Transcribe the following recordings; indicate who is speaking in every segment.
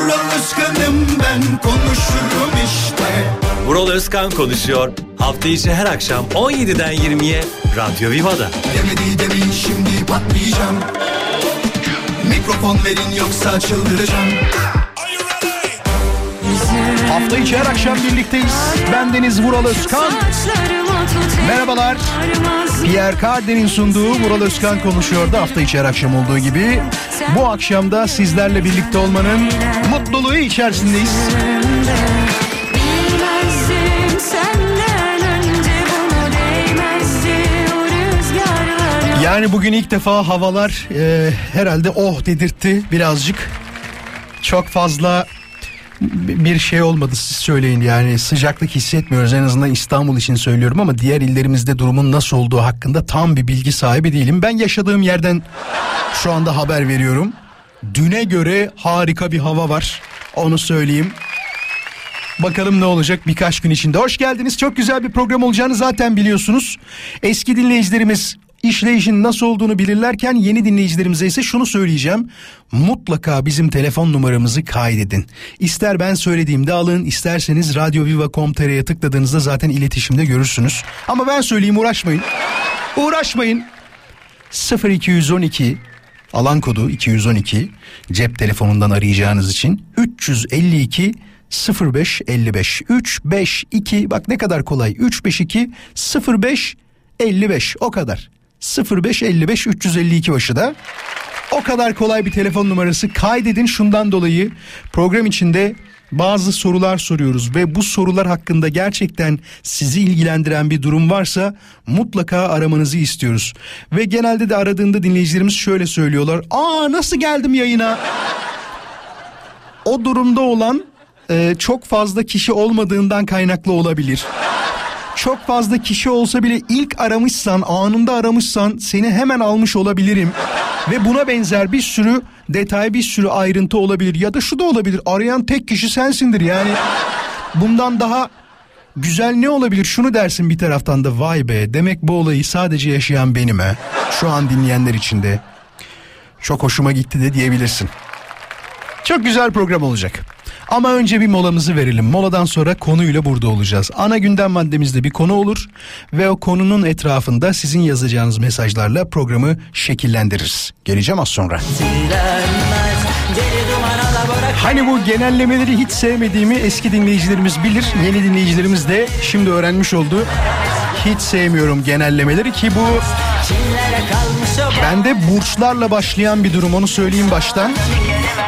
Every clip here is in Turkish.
Speaker 1: Vural Özkan'ım ben konuşurum işte
Speaker 2: Vural Özkan konuşuyor. Hafta içi her akşam 17'den 20'ye Radyo Viva'da.
Speaker 1: Demedi demeyin şimdi patlayacağım Mikrofon verin yoksa çıldıracağım
Speaker 3: Hafta içi her akşam birlikteyiz. Ben Deniz Vural Özkan. Merhabalar. Pierre Carden'in sunduğu Vural Özkan konuşuyordu hafta içi her akşam olduğu gibi. Bu akşam da sizlerle birlikte olmanın mutluluğu içerisindeyiz. Yani bugün ilk defa havalar e, herhalde oh dedirtti birazcık. Çok fazla bir şey olmadı siz söyleyin yani sıcaklık hissetmiyoruz en azından İstanbul için söylüyorum ama diğer illerimizde durumun nasıl olduğu hakkında tam bir bilgi sahibi değilim. Ben yaşadığım yerden şu anda haber veriyorum. Düne göre harika bir hava var onu söyleyeyim. Bakalım ne olacak birkaç gün içinde. Hoş geldiniz. Çok güzel bir program olacağını zaten biliyorsunuz. Eski dinleyicilerimiz işleyişin nasıl olduğunu bilirlerken yeni dinleyicilerimize ise şunu söyleyeceğim. Mutlaka bizim telefon numaramızı kaydedin. İster ben söylediğimde alın, isterseniz radyoviva.com.tr'ye tıkladığınızda zaten iletişimde görürsünüz. Ama ben söyleyeyim uğraşmayın. Uğraşmayın. 0212 alan kodu 212 cep telefonundan arayacağınız için 352 0555 352 bak ne kadar kolay 352 05 55 o kadar 05 55 352 başı da o kadar kolay bir telefon numarası kaydedin şundan dolayı program içinde bazı sorular soruyoruz ve bu sorular hakkında gerçekten sizi ilgilendiren bir durum varsa mutlaka aramanızı istiyoruz. Ve genelde de aradığında dinleyicilerimiz şöyle söylüyorlar. Aa nasıl geldim yayına? O durumda olan e, çok fazla kişi olmadığından kaynaklı olabilir. Çok fazla kişi olsa bile ilk aramışsan, anında aramışsan seni hemen almış olabilirim. Ve buna benzer bir sürü detay, bir sürü ayrıntı olabilir. Ya da şu da olabilir. Arayan tek kişi sensindir yani. Bundan daha güzel ne olabilir? Şunu dersin bir taraftan da vay be demek bu olayı sadece yaşayan benim he. Şu an dinleyenler içinde. Çok hoşuma gitti de diyebilirsin. Çok güzel program olacak. Ama önce bir molamızı verelim. Moladan sonra konuyla burada olacağız. Ana gündem maddemizde bir konu olur ve o konunun etrafında sizin yazacağınız mesajlarla programı şekillendiririz. Geleceğim az sonra. Hani bu genellemeleri hiç sevmediğimi eski dinleyicilerimiz bilir. Yeni dinleyicilerimiz de şimdi öğrenmiş oldu. Hiç sevmiyorum genellemeleri ki bu bende burçlarla başlayan bir durum onu söyleyeyim baştan.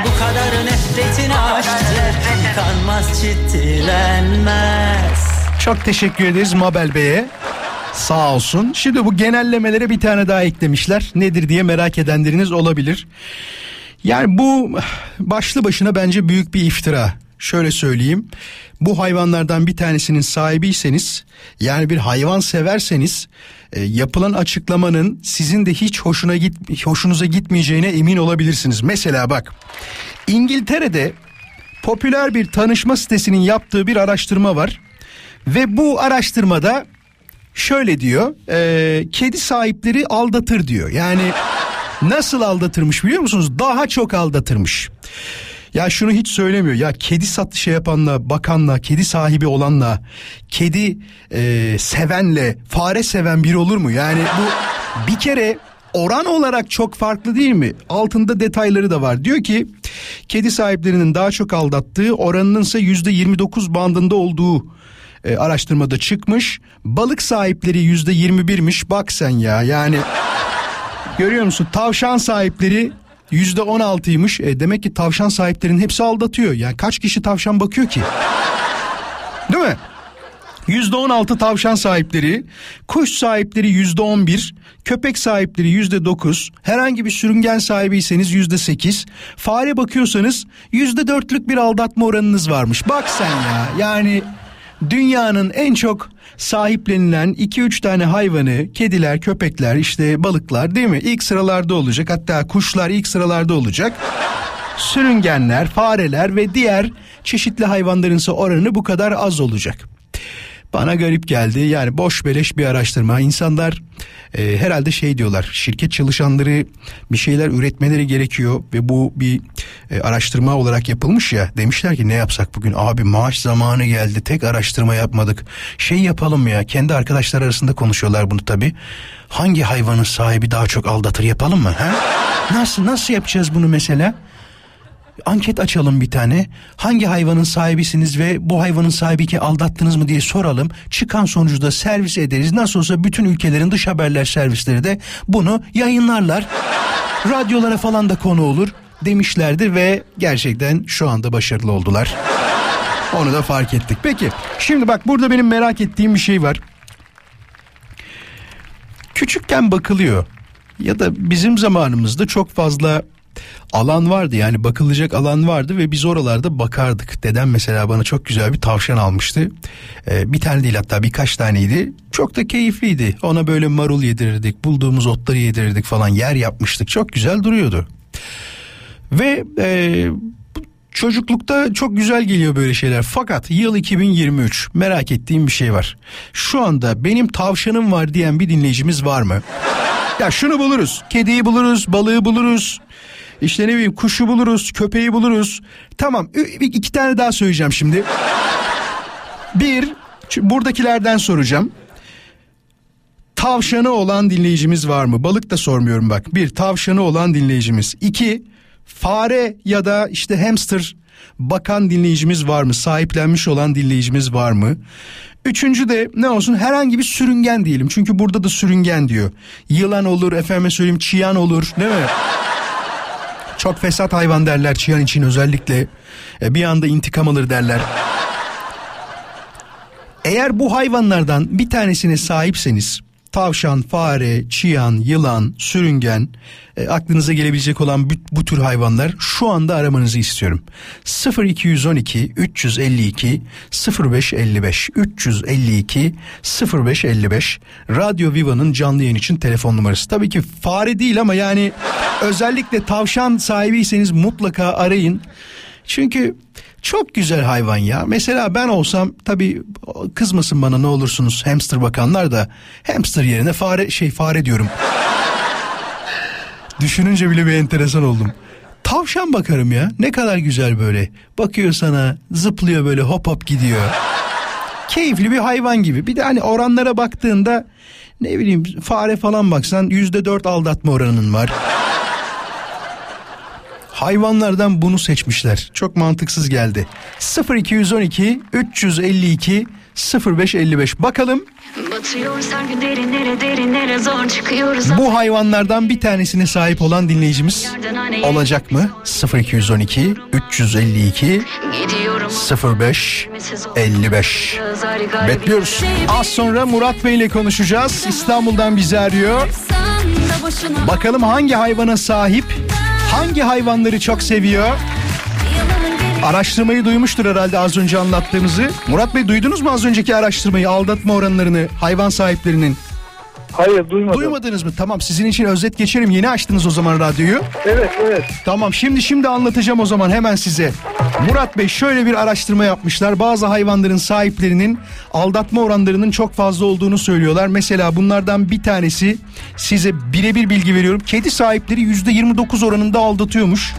Speaker 4: Bu kadar nefretini aştır Kanmaz ciddilenmez
Speaker 3: Çok teşekkür ederiz Mabel Bey'e. Sağ olsun. Şimdi bu genellemelere bir tane daha eklemişler. Nedir diye merak edenleriniz olabilir. Yani bu başlı başına bence büyük bir iftira. Şöyle söyleyeyim. Bu hayvanlardan bir tanesinin sahibiyseniz yani bir hayvan severseniz e, yapılan açıklamanın sizin de hiç hoşuna git hoşunuza gitmeyeceğine emin olabilirsiniz. Mesela bak İngiltere'de popüler bir tanışma sitesinin yaptığı bir araştırma var ve bu araştırmada şöyle diyor e, kedi sahipleri aldatır diyor yani nasıl aldatırmış biliyor musunuz daha çok aldatırmış. Ya şunu hiç söylemiyor. Ya kedi satı şey yapanla, bakanla, kedi sahibi olanla, kedi e, sevenle, fare seven biri olur mu? Yani bu bir kere oran olarak çok farklı değil mi? Altında detayları da var. Diyor ki kedi sahiplerinin daha çok aldattığı oranının ise yüzde 29 bandında olduğu e, araştırmada çıkmış. Balık sahipleri yüzde 21'miş. Bak sen ya yani görüyor musun? Tavşan sahipleri 16'ymış. E, demek ki tavşan sahiplerinin hepsi aldatıyor. Yani kaç kişi tavşan bakıyor ki? Değil mi? %16 tavşan sahipleri, kuş sahipleri %11, köpek sahipleri %9, herhangi bir sürüngen sahibiyseniz %8, fare bakıyorsanız %4'lük bir aldatma oranınız varmış. Bak sen ya yani dünyanın en çok sahiplenilen 2-3 tane hayvanı, kediler, köpekler, işte balıklar değil mi? İlk sıralarda olacak hatta kuşlar ilk sıralarda olacak. Sürüngenler, fareler ve diğer çeşitli hayvanların ise oranı bu kadar az olacak. Bana garip geldi. Yani boş beleş bir araştırma. İnsanlar e, herhalde şey diyorlar. Şirket çalışanları bir şeyler üretmeleri gerekiyor ve bu bir e, araştırma olarak yapılmış ya. Demişler ki ne yapsak bugün? Abi maaş zamanı geldi. Tek araştırma yapmadık. Şey yapalım ya. Kendi arkadaşlar arasında konuşuyorlar bunu tabii. Hangi hayvanın sahibi daha çok aldatır yapalım mı? Ha? Nasıl nasıl yapacağız bunu mesela? Anket açalım bir tane. Hangi hayvanın sahibisiniz ve bu hayvanın sahibi ki aldattınız mı diye soralım. Çıkan sonucu da servis ederiz. Nasıl olsa bütün ülkelerin dış haberler servisleri de bunu yayınlarlar. Radyolara falan da konu olur demişlerdir ve gerçekten şu anda başarılı oldular. Onu da fark ettik. Peki şimdi bak burada benim merak ettiğim bir şey var. Küçükken bakılıyor ya da bizim zamanımızda çok fazla alan vardı yani bakılacak alan vardı ve biz oralarda bakardık. Dedem mesela bana çok güzel bir tavşan almıştı. Ee, bir tane değil hatta birkaç taneydi. Çok da keyifliydi. Ona böyle marul yedirirdik, bulduğumuz otları yedirirdik falan yer yapmıştık. Çok güzel duruyordu. Ve e, çocuklukta çok güzel geliyor böyle şeyler. Fakat yıl 2023 merak ettiğim bir şey var. Şu anda benim tavşanım var diyen bir dinleyicimiz var mı? Ya şunu buluruz. Kediyi buluruz, balığı buluruz. İşte ne bileyim kuşu buluruz, köpeği buluruz. Tamam iki tane daha söyleyeceğim şimdi. Bir, buradakilerden soracağım. Tavşanı olan dinleyicimiz var mı? Balık da sormuyorum bak. Bir, tavşanı olan dinleyicimiz. İki, fare ya da işte hamster bakan dinleyicimiz var mı? Sahiplenmiş olan dinleyicimiz var mı? Üçüncü de ne olsun herhangi bir sürüngen diyelim. Çünkü burada da sürüngen diyor. Yılan olur, efendime söyleyeyim çiyan olur değil mi? Çok fesat hayvan derler çiyan için özellikle. E, bir anda intikam alır derler. Eğer bu hayvanlardan bir tanesine sahipseniz tavşan, fare, çiyan, yılan, sürüngen e, aklınıza gelebilecek olan bu, bu tür hayvanlar şu anda aramanızı istiyorum. 0212 352 0555 352 0555 Radyo Viva'nın canlı yayın için telefon numarası. Tabii ki fare değil ama yani özellikle tavşan sahibiyseniz mutlaka arayın. Çünkü çok güzel hayvan ya. Mesela ben olsam tabii kızmasın bana ne olursunuz hamster bakanlar da hamster yerine fare şey fare diyorum. Düşününce bile bir enteresan oldum. Tavşan bakarım ya. Ne kadar güzel böyle. Bakıyor sana, zıplıyor böyle hop hop gidiyor. Keyifli bir hayvan gibi. Bir de hani oranlara baktığında ne bileyim fare falan baksan yüzde dört aldatma oranın var. Hayvanlardan bunu seçmişler. Çok mantıksız geldi. 0212 352 0555. Bakalım
Speaker 5: derinlere zor çıkıyoruz.
Speaker 3: bu hayvanlardan bir tanesine sahip olan dinleyicimiz olacak mı? 0212 352
Speaker 5: Gidiyorum.
Speaker 3: 05 55. Bekliyoruz. Az sonra Murat Bey ile konuşacağız. İstanbul'dan bizi arıyor. Bakalım hangi hayvana sahip? Hangi hayvanları çok seviyor? Araştırmayı duymuştur herhalde az önce anlattığımızı. Murat Bey duydunuz mu az önceki araştırmayı, aldatma oranlarını hayvan sahiplerinin?
Speaker 6: Hayır duymadım.
Speaker 3: Duymadınız mı? Tamam sizin için özet geçerim. Yeni açtınız o zaman radyoyu.
Speaker 6: Evet evet.
Speaker 3: Tamam şimdi şimdi anlatacağım o zaman hemen size. Murat Bey şöyle bir araştırma yapmışlar. Bazı hayvanların sahiplerinin aldatma oranlarının çok fazla olduğunu söylüyorlar. Mesela bunlardan bir tanesi size birebir bilgi veriyorum. Kedi sahipleri %29 oranında aldatıyormuş.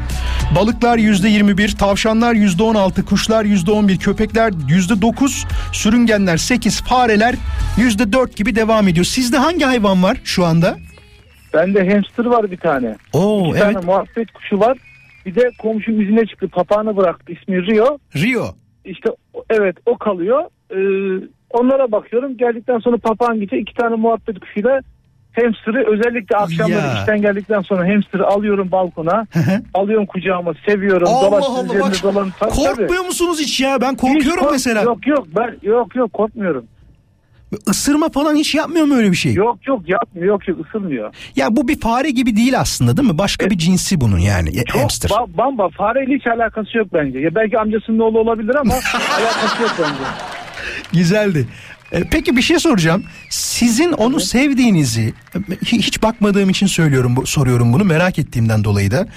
Speaker 3: Balıklar %21, tavşanlar %16, kuşlar %11, köpekler %9, sürüngenler 8, fareler %4 gibi devam ediyor. Sizde hangi hayvan var şu anda?
Speaker 6: Bende hamster var bir tane.
Speaker 3: Oo
Speaker 6: Bir tane muhabbet kuşu var. Bir de komşum izine çıktı. Papağanı bıraktı. İsmi Rio.
Speaker 3: Rio.
Speaker 6: İşte evet o kalıyor. Ee, onlara bakıyorum. Geldikten sonra papağan gidiyor. İki tane muhabbet kuşuyla hamster'ı özellikle akşamları
Speaker 3: Ya.
Speaker 6: işten geldikten sonra hamster'ı alıyorum balkona. alıyorum kucağıma seviyorum.
Speaker 3: Allah
Speaker 6: Dolaştım
Speaker 3: Allah bak
Speaker 6: dolanıp- Tabii, tabii.
Speaker 3: korkmuyor musunuz hiç ya? Ben
Speaker 6: Hiç
Speaker 3: korkuyorum
Speaker 6: kork-
Speaker 3: mesela.
Speaker 6: Yok yok ben yok yok korkmuyorum.
Speaker 3: Isırma falan hiç yapmıyor mu öyle bir şey?
Speaker 6: Yok yok yapmıyor yok yok ısırmıyor.
Speaker 3: Ya bu bir fare gibi değil aslında değil mi? Başka bir cinsi bunun yani e,
Speaker 6: Çok
Speaker 3: hamster.
Speaker 6: ba- bamba fareyle hiç alakası yok bence. Ya belki amcasının oğlu olabilir ama alakası yok bence.
Speaker 3: Güzeldi. E, Peki bir şey soracağım. Sizin onu sevdiğinizi e, hi- hiç bakmadığım için söylüyorum soruyorum bunu merak ettiğimden dolayı da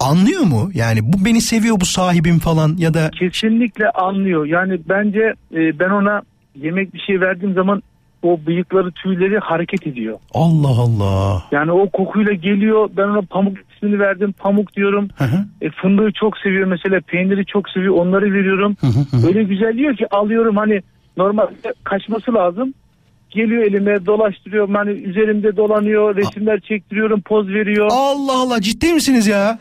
Speaker 3: anlıyor mu? Yani bu beni seviyor bu sahibim falan ya da
Speaker 6: Kesinlikle anlıyor. Yani bence e, ben ona yemek bir şey verdiğim zaman o bıyıkları tüyleri hareket ediyor.
Speaker 3: Allah Allah.
Speaker 6: Yani o kokuyla geliyor. Ben ona pamuk ismini verdim. Pamuk diyorum.
Speaker 3: Hı hı.
Speaker 6: E, fındığı çok seviyor mesela. Peyniri çok seviyor. Onları veriyorum. Öyle güzel diyor ki alıyorum hani normalde kaçması lazım. Geliyor elime dolaştırıyorum. Hani üzerimde dolanıyor. Resimler çektiriyorum. Poz veriyor.
Speaker 3: Allah Allah ciddi misiniz ya?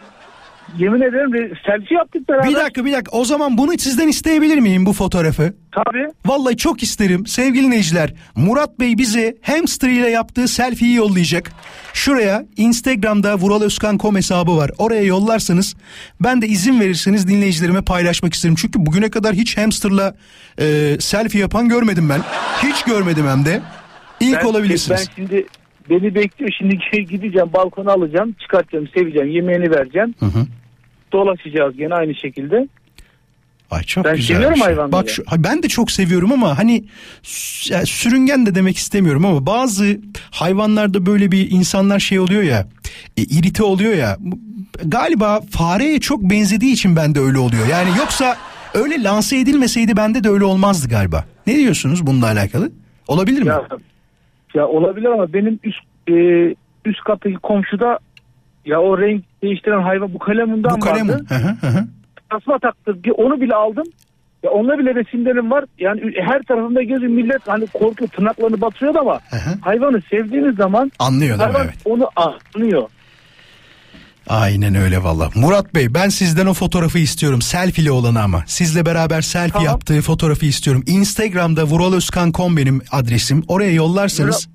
Speaker 6: Yemin ederim re- selfie yaptık beraber.
Speaker 3: Bir dakika bir dakika o zaman bunu sizden isteyebilir miyim bu fotoğrafı?
Speaker 6: Tabii.
Speaker 3: Vallahi çok isterim sevgili dinleyiciler. Murat Bey bize hamster ile yaptığı selfie'yi yollayacak. Şuraya Instagram'da Vural Özkan kom hesabı var. Oraya yollarsanız ben de izin verirseniz dinleyicilerime paylaşmak isterim. Çünkü bugüne kadar hiç hamsterla e, selfie yapan görmedim ben. Hiç görmedim hem de. İlk
Speaker 6: Ben-
Speaker 3: olabilirsiniz.
Speaker 6: Ben şimdi beni bekliyor. Şimdi gideceğim balkona alacağım. Çıkartacağım seveceğim. Yemeğini vereceğim.
Speaker 3: Hı hı.
Speaker 6: Dolaşacağız gene aynı şekilde.
Speaker 3: Ay çok
Speaker 6: Ben
Speaker 3: güzel.
Speaker 6: seviyorum
Speaker 3: şey.
Speaker 6: hayvanları.
Speaker 3: Bak şu, ben de çok seviyorum ama hani sürüngen de demek istemiyorum ama bazı hayvanlarda böyle bir insanlar şey oluyor ya e, irite oluyor ya galiba fareye çok benzediği için bende öyle oluyor. Yani yoksa öyle lanse edilmeseydi bende de öyle olmazdı galiba. Ne diyorsunuz bununla alakalı? Olabilir mi?
Speaker 6: Ya, ya olabilir ama benim üst e, üst kattaki komşuda ya o renk değiştiren hayvan bu kalemundan
Speaker 3: Bu kalem
Speaker 6: vardı.
Speaker 3: Hı hı.
Speaker 6: Tasma taktı. Onu bile aldım. Ya onunla bile resimlerim var. Yani her tarafında gözü millet hani korku tırnaklarını batırıyor ama
Speaker 3: hı.
Speaker 6: hayvanı sevdiğiniz zaman
Speaker 3: Anlıyor
Speaker 6: hayvan
Speaker 3: Evet.
Speaker 6: onu anlıyor.
Speaker 3: Aynen öyle valla. Murat Bey ben sizden o fotoğrafı istiyorum. Selfie'li olanı ama. Sizle beraber selfie
Speaker 6: Tamam.
Speaker 3: yaptığı fotoğrafı istiyorum. Instagram'da vuraloskan.com benim adresim. Oraya yollarsanız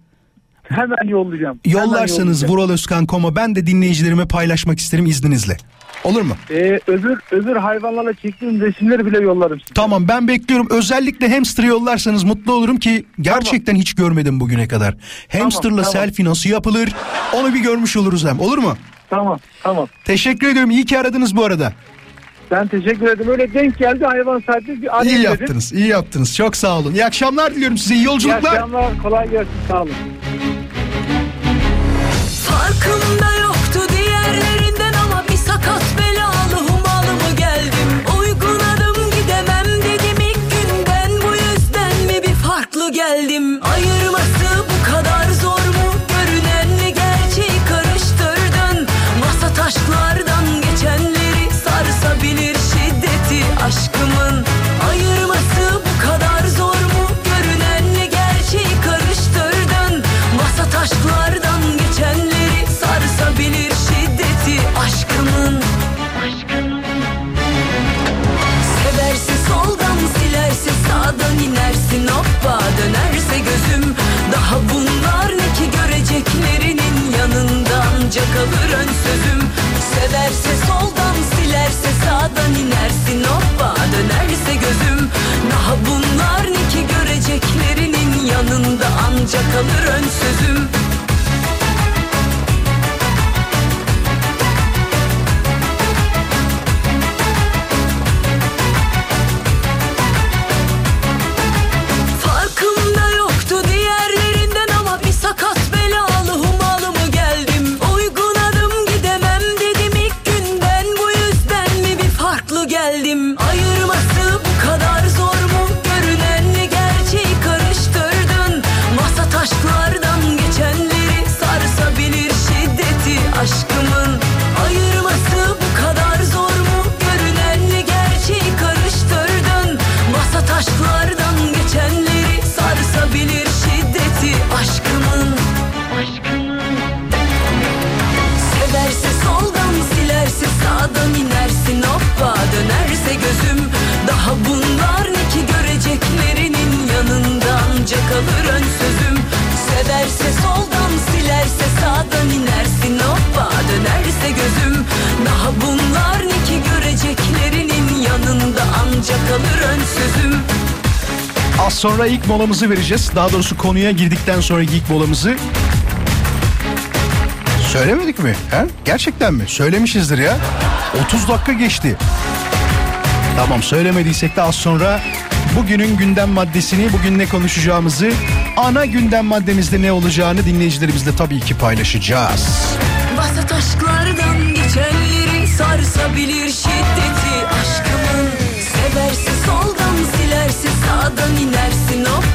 Speaker 6: Hemen yollayacağım. Hemen
Speaker 3: yollarsanız
Speaker 6: yollayacağım.
Speaker 3: vuraloskan.com'a ben de dinleyicilerime paylaşmak isterim izninizle. Olur mu?
Speaker 6: Ee, öbür öbür hayvanlarla çektiğim resimleri bile yollarım size.
Speaker 3: Tamam ben bekliyorum. Özellikle hamster yollarsanız mutlu olurum ki gerçekten hiç görmedim bugüne kadar. Hamsterla
Speaker 6: tamam.
Speaker 3: selfie nasıl yapılır onu bir görmüş oluruz hem. Olur mu?
Speaker 6: Tamam tamam.
Speaker 3: Teşekkür ediyorum. İyi ki aradınız bu arada.
Speaker 6: Ben teşekkür ederim. Öyle denk geldi hayvan sahibi bir arayayım
Speaker 3: İyi
Speaker 6: dedim.
Speaker 3: yaptınız. iyi yaptınız. Çok sağ olun. İyi akşamlar diliyorum size. İyi
Speaker 6: İyi
Speaker 3: yolculuklar.
Speaker 6: akşamlar. Kolay gelsin. Sağ olun.
Speaker 7: Farkında yoktu diğerlerinden ama bir sakat belalı humalı mı geldim Uygun adım gidemem dedim ilk günden bu yüzden mi bir farklı geldim Daha bunlar ne ki göreceklerinin yanında ancak alır ön sözüm. Severse soldan silerse sağdan inersin. Hoppa dönerse gözüm. Daha bunlar ne ki göreceklerinin yanında ancak alır ön sözüm
Speaker 3: sonra ilk molamızı vereceğiz. Daha doğrusu konuya girdikten sonraki ilk molamızı. Söylemedik mi? He? Gerçekten mi? Söylemişizdir ya. 30 dakika geçti. Tamam söylemediysek de az sonra bugünün gündem maddesini, bugün ne konuşacağımızı, ana gündem maddemizde ne olacağını dinleyicilerimizle tabii ki paylaşacağız.
Speaker 7: Basit aşklardan geçenleri sarsabilir şiddeti aşkımın Severse soldan silerse sağdan inersin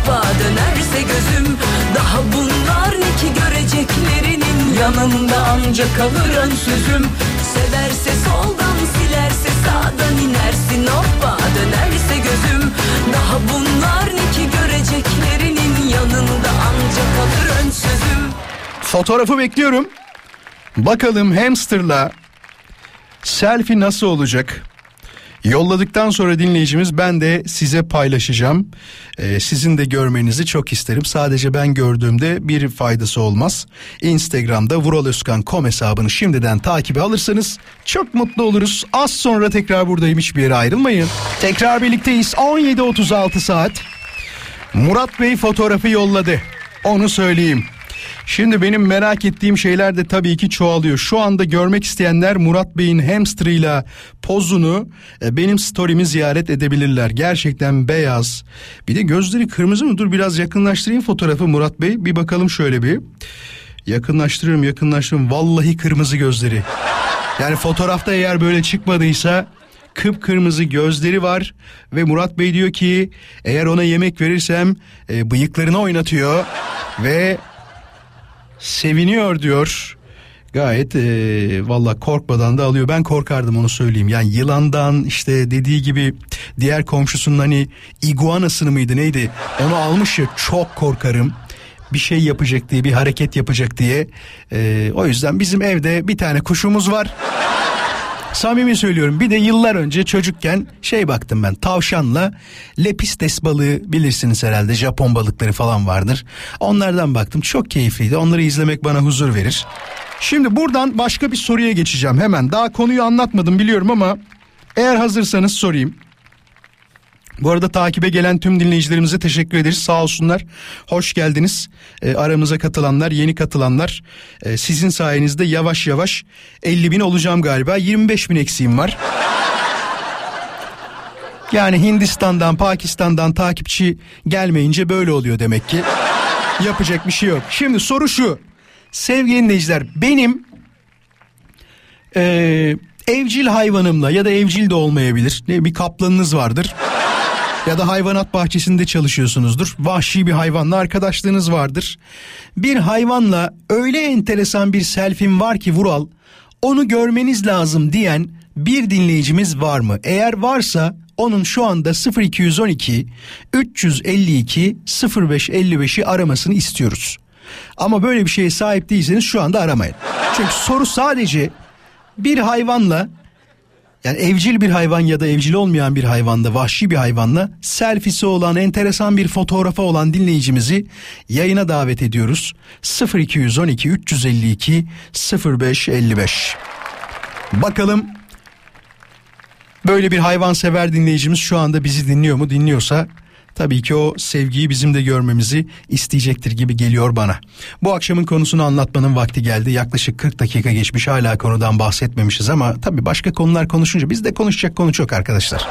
Speaker 7: hoppa dönerse gözüm Daha bunlar ne ki göreceklerinin? Yanında ancak kalır ön sözüm. Severse soldan silerse sağdan inersin. Hoppa dönerse gözüm Daha bunlar ne ki göreceklerinin? Yanında ancak kalır ön sözüm.
Speaker 3: Fotoğrafı bekliyorum. Bakalım hamsterla selfie nasıl olacak? Yolladıktan sonra dinleyicimiz ben de size paylaşacağım. Ee, sizin de görmenizi çok isterim. Sadece ben gördüğümde bir faydası olmaz. Instagram'da Vural Özkan kom hesabını şimdiden takibe alırsanız çok mutlu oluruz. Az sonra tekrar buradayım hiçbir yere ayrılmayın. Tekrar birlikteyiz 17.36 saat. Murat Bey fotoğrafı yolladı. Onu söyleyeyim. Şimdi benim merak ettiğim şeyler de tabii ki çoğalıyor. Şu anda görmek isteyenler Murat Bey'in hamsterıyla pozunu e, benim story'mi ziyaret edebilirler. Gerçekten beyaz. Bir de gözleri kırmızı mı? Dur biraz yakınlaştırayım fotoğrafı Murat Bey. Bir bakalım şöyle bir. Yakınlaştırıyorum yakınlaştırıyorum. Vallahi kırmızı gözleri. Yani fotoğrafta eğer böyle çıkmadıysa kıpkırmızı gözleri var ve Murat Bey diyor ki eğer ona yemek verirsem e, bıyıklarını oynatıyor ve seviniyor diyor. Gayet e, valla korkmadan da alıyor. Ben korkardım onu söyleyeyim. Yani yılandan işte dediği gibi diğer komşusunun hani iguanasını mıydı neydi? Onu almış ya çok korkarım. Bir şey yapacak diye bir hareket yapacak diye. E, o yüzden bizim evde bir tane kuşumuz var. Samimi söylüyorum bir de yıllar önce çocukken şey baktım ben tavşanla lepistes balığı bilirsiniz herhalde Japon balıkları falan vardır. Onlardan baktım çok keyifliydi onları izlemek bana huzur verir. Şimdi buradan başka bir soruya geçeceğim hemen daha konuyu anlatmadım biliyorum ama eğer hazırsanız sorayım. Bu arada takibe gelen tüm dinleyicilerimize teşekkür ederiz. Sağ olsunlar. Hoş geldiniz. E, aramıza katılanlar, yeni katılanlar. E, sizin sayenizde yavaş yavaş 50 bin olacağım galiba. 25 bin eksiğim var. Yani Hindistan'dan, Pakistan'dan takipçi gelmeyince böyle oluyor demek ki. Yapacak bir şey yok. Şimdi soru şu. Sevgili dinleyiciler benim e, evcil hayvanımla ya da evcil de olmayabilir. Ne bir kaplanınız vardır ya da hayvanat bahçesinde çalışıyorsunuzdur. Vahşi bir hayvanla arkadaşlığınız vardır. Bir hayvanla öyle enteresan bir selfim var ki Vural onu görmeniz lazım diyen bir dinleyicimiz var mı? Eğer varsa onun şu anda 0212 352 0555'i aramasını istiyoruz. Ama böyle bir şeye sahip değilseniz şu anda aramayın. Çünkü soru sadece bir hayvanla yani evcil bir hayvan ya da evcil olmayan bir hayvanda vahşi bir hayvanla selfisi olan enteresan bir fotoğrafa olan dinleyicimizi yayına davet ediyoruz. 0212 352 0555. Bakalım böyle bir hayvan sever dinleyicimiz şu anda bizi dinliyor mu? Dinliyorsa tabii ki o sevgiyi bizim de görmemizi isteyecektir gibi geliyor bana. Bu akşamın konusunu anlatmanın vakti geldi. Yaklaşık 40 dakika geçmiş hala konudan bahsetmemişiz ama tabii başka konular konuşunca biz de konuşacak konu çok arkadaşlar.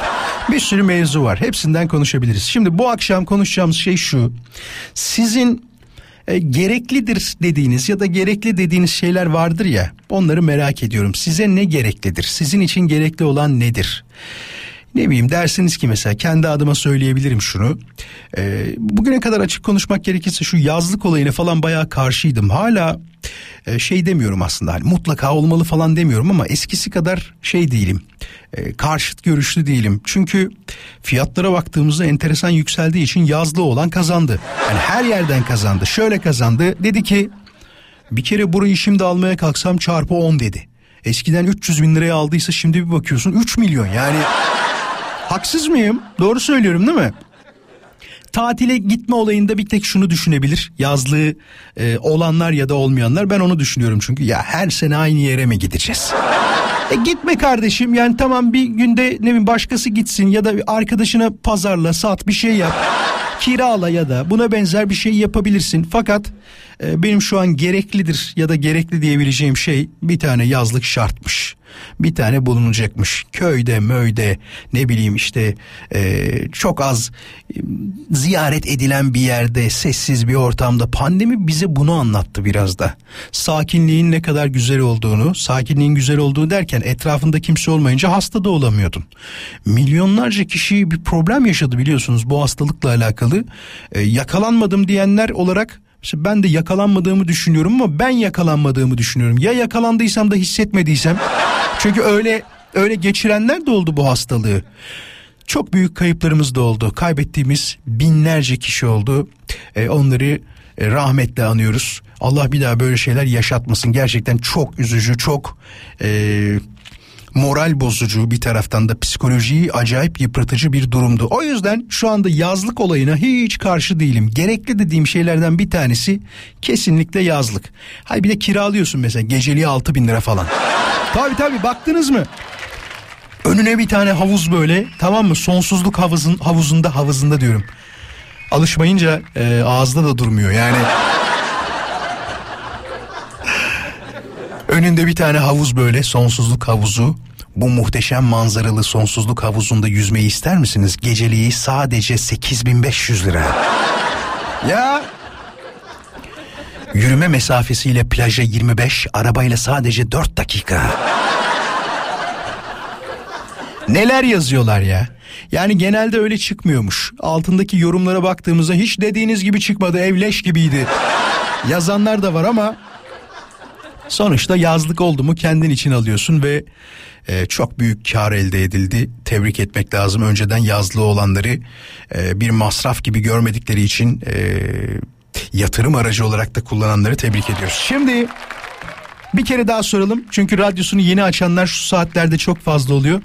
Speaker 3: Bir sürü mevzu var. Hepsinden konuşabiliriz. Şimdi bu akşam konuşacağımız şey şu. Sizin e, gereklidir dediğiniz ya da gerekli dediğiniz şeyler vardır ya onları merak ediyorum. Size ne gereklidir? Sizin için gerekli olan nedir? Ne bileyim dersiniz ki mesela kendi adıma söyleyebilirim şunu. Ee, bugüne kadar açık konuşmak gerekirse şu yazlık olayına falan bayağı karşıydım. Hala e, şey demiyorum aslında hani mutlaka olmalı falan demiyorum ama eskisi kadar şey değilim. E, karşıt görüşlü değilim. Çünkü fiyatlara baktığımızda enteresan yükseldiği için yazlı olan kazandı. Yani her yerden kazandı. Şöyle kazandı. Dedi ki bir kere burayı şimdi almaya kalksam çarpı 10 dedi. Eskiden 300 bin liraya aldıysa şimdi bir bakıyorsun 3 milyon yani. Haksız mıyım? Doğru söylüyorum değil mi? Tatile gitme olayında bir tek şunu düşünebilir. Yazlığı e, olanlar ya da olmayanlar ben onu düşünüyorum çünkü ya her sene aynı yere mi gideceğiz? E gitme kardeşim yani tamam bir günde ne bileyim başkası gitsin ya da arkadaşına pazarla sat bir şey yap. Kirala ya da buna benzer bir şey yapabilirsin. Fakat e, benim şu an gereklidir ya da gerekli diyebileceğim şey bir tane yazlık şartmış. Bir tane bulunacakmış. Köyde, möyde, ne bileyim işte e, çok az e, ziyaret edilen bir yerde, sessiz bir ortamda pandemi bize bunu anlattı biraz da. Sakinliğin ne kadar güzel olduğunu, sakinliğin güzel olduğu derken etrafında kimse olmayınca hasta da olamıyordun. Milyonlarca kişi bir problem yaşadı biliyorsunuz bu hastalıkla alakalı. E, yakalanmadım diyenler olarak işte ben de yakalanmadığımı düşünüyorum ama ben yakalanmadığımı düşünüyorum. Ya yakalandıysam da hissetmediysem. Çünkü öyle öyle geçirenler de oldu bu hastalığı. Çok büyük kayıplarımız da oldu. Kaybettiğimiz binlerce kişi oldu. E, onları e, rahmetle anıyoruz. Allah bir daha böyle şeyler yaşatmasın. Gerçekten çok üzücü, çok e, moral bozucu bir taraftan da psikolojiyi acayip yıpratıcı bir durumdu. O yüzden şu anda yazlık olayına hiç karşı değilim. Gerekli dediğim şeylerden bir tanesi kesinlikle yazlık. Hay bir de kiralıyorsun mesela geceliği 6 bin lira falan. tabi tabi baktınız mı? Önüne bir tane havuz böyle tamam mı? Sonsuzluk havuzun havuzunda havuzunda diyorum. Alışmayınca e, ağızda da durmuyor yani. Önünde bir tane havuz böyle sonsuzluk havuzu. Bu muhteşem manzaralı sonsuzluk havuzunda yüzmeyi ister misiniz? Geceliği sadece 8500 lira. ya Yürüme mesafesiyle plaja 25, arabayla sadece 4 dakika. Neler yazıyorlar ya? Yani genelde öyle çıkmıyormuş. Altındaki yorumlara baktığımızda hiç dediğiniz gibi çıkmadı, evleş gibiydi. Yazanlar da var ama sonuçta yazlık oldu mu kendin için alıyorsun ve e, çok büyük kar elde edildi. Tebrik etmek lazım. Önceden yazlığı olanları e, bir masraf gibi görmedikleri için e, yatırım aracı olarak da kullananları tebrik ediyoruz. Şimdi bir kere daha soralım. Çünkü radyosunu yeni açanlar şu saatlerde çok fazla oluyor.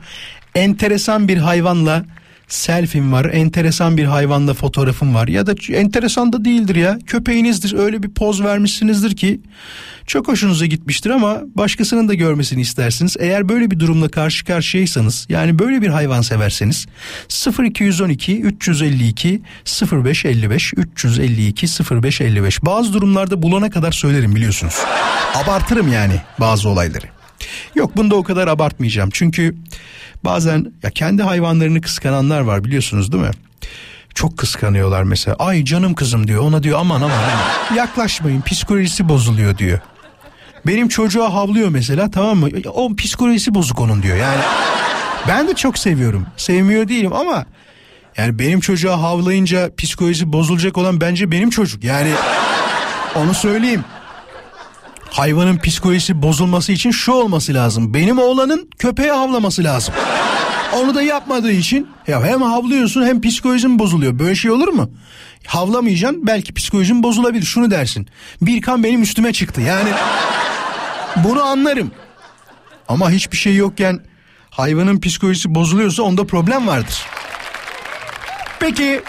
Speaker 3: Enteresan bir hayvanla selfie'm var. Enteresan bir hayvanla fotoğrafım var. Ya da enteresan da değildir ya. Köpeğinizdir. Öyle bir poz vermişsinizdir ki çok hoşunuza gitmiştir ama başkasının da görmesini istersiniz. Eğer böyle bir durumla karşı karşıyaysanız yani böyle bir hayvan severseniz 0212 352 0555 352 0555 bazı durumlarda bulana kadar söylerim biliyorsunuz. Abartırım yani bazı olayları. Yok bunda o kadar abartmayacağım. Çünkü bazen ya kendi hayvanlarını kıskananlar var biliyorsunuz değil mi? Çok kıskanıyorlar mesela. Ay canım kızım diyor. Ona diyor aman aman. aman. Yaklaşmayın psikolojisi bozuluyor diyor. Benim çocuğa havlıyor mesela tamam mı? O psikolojisi bozuk onun diyor. Yani ben de çok seviyorum. Sevmiyor değilim ama yani benim çocuğa havlayınca psikolojisi bozulacak olan bence benim çocuk. Yani onu söyleyeyim. Hayvanın psikolojisi bozulması için şu olması lazım. Benim oğlanın köpeğe havlaması lazım. Onu da yapmadığı için ya hem havlıyorsun hem psikolojin bozuluyor. Böyle şey olur mu? Havlamayacaksın belki psikolojin bozulabilir. Şunu dersin. Bir kan benim üstüme çıktı. Yani bunu anlarım. Ama hiçbir şey yokken hayvanın psikolojisi bozuluyorsa onda problem vardır. Peki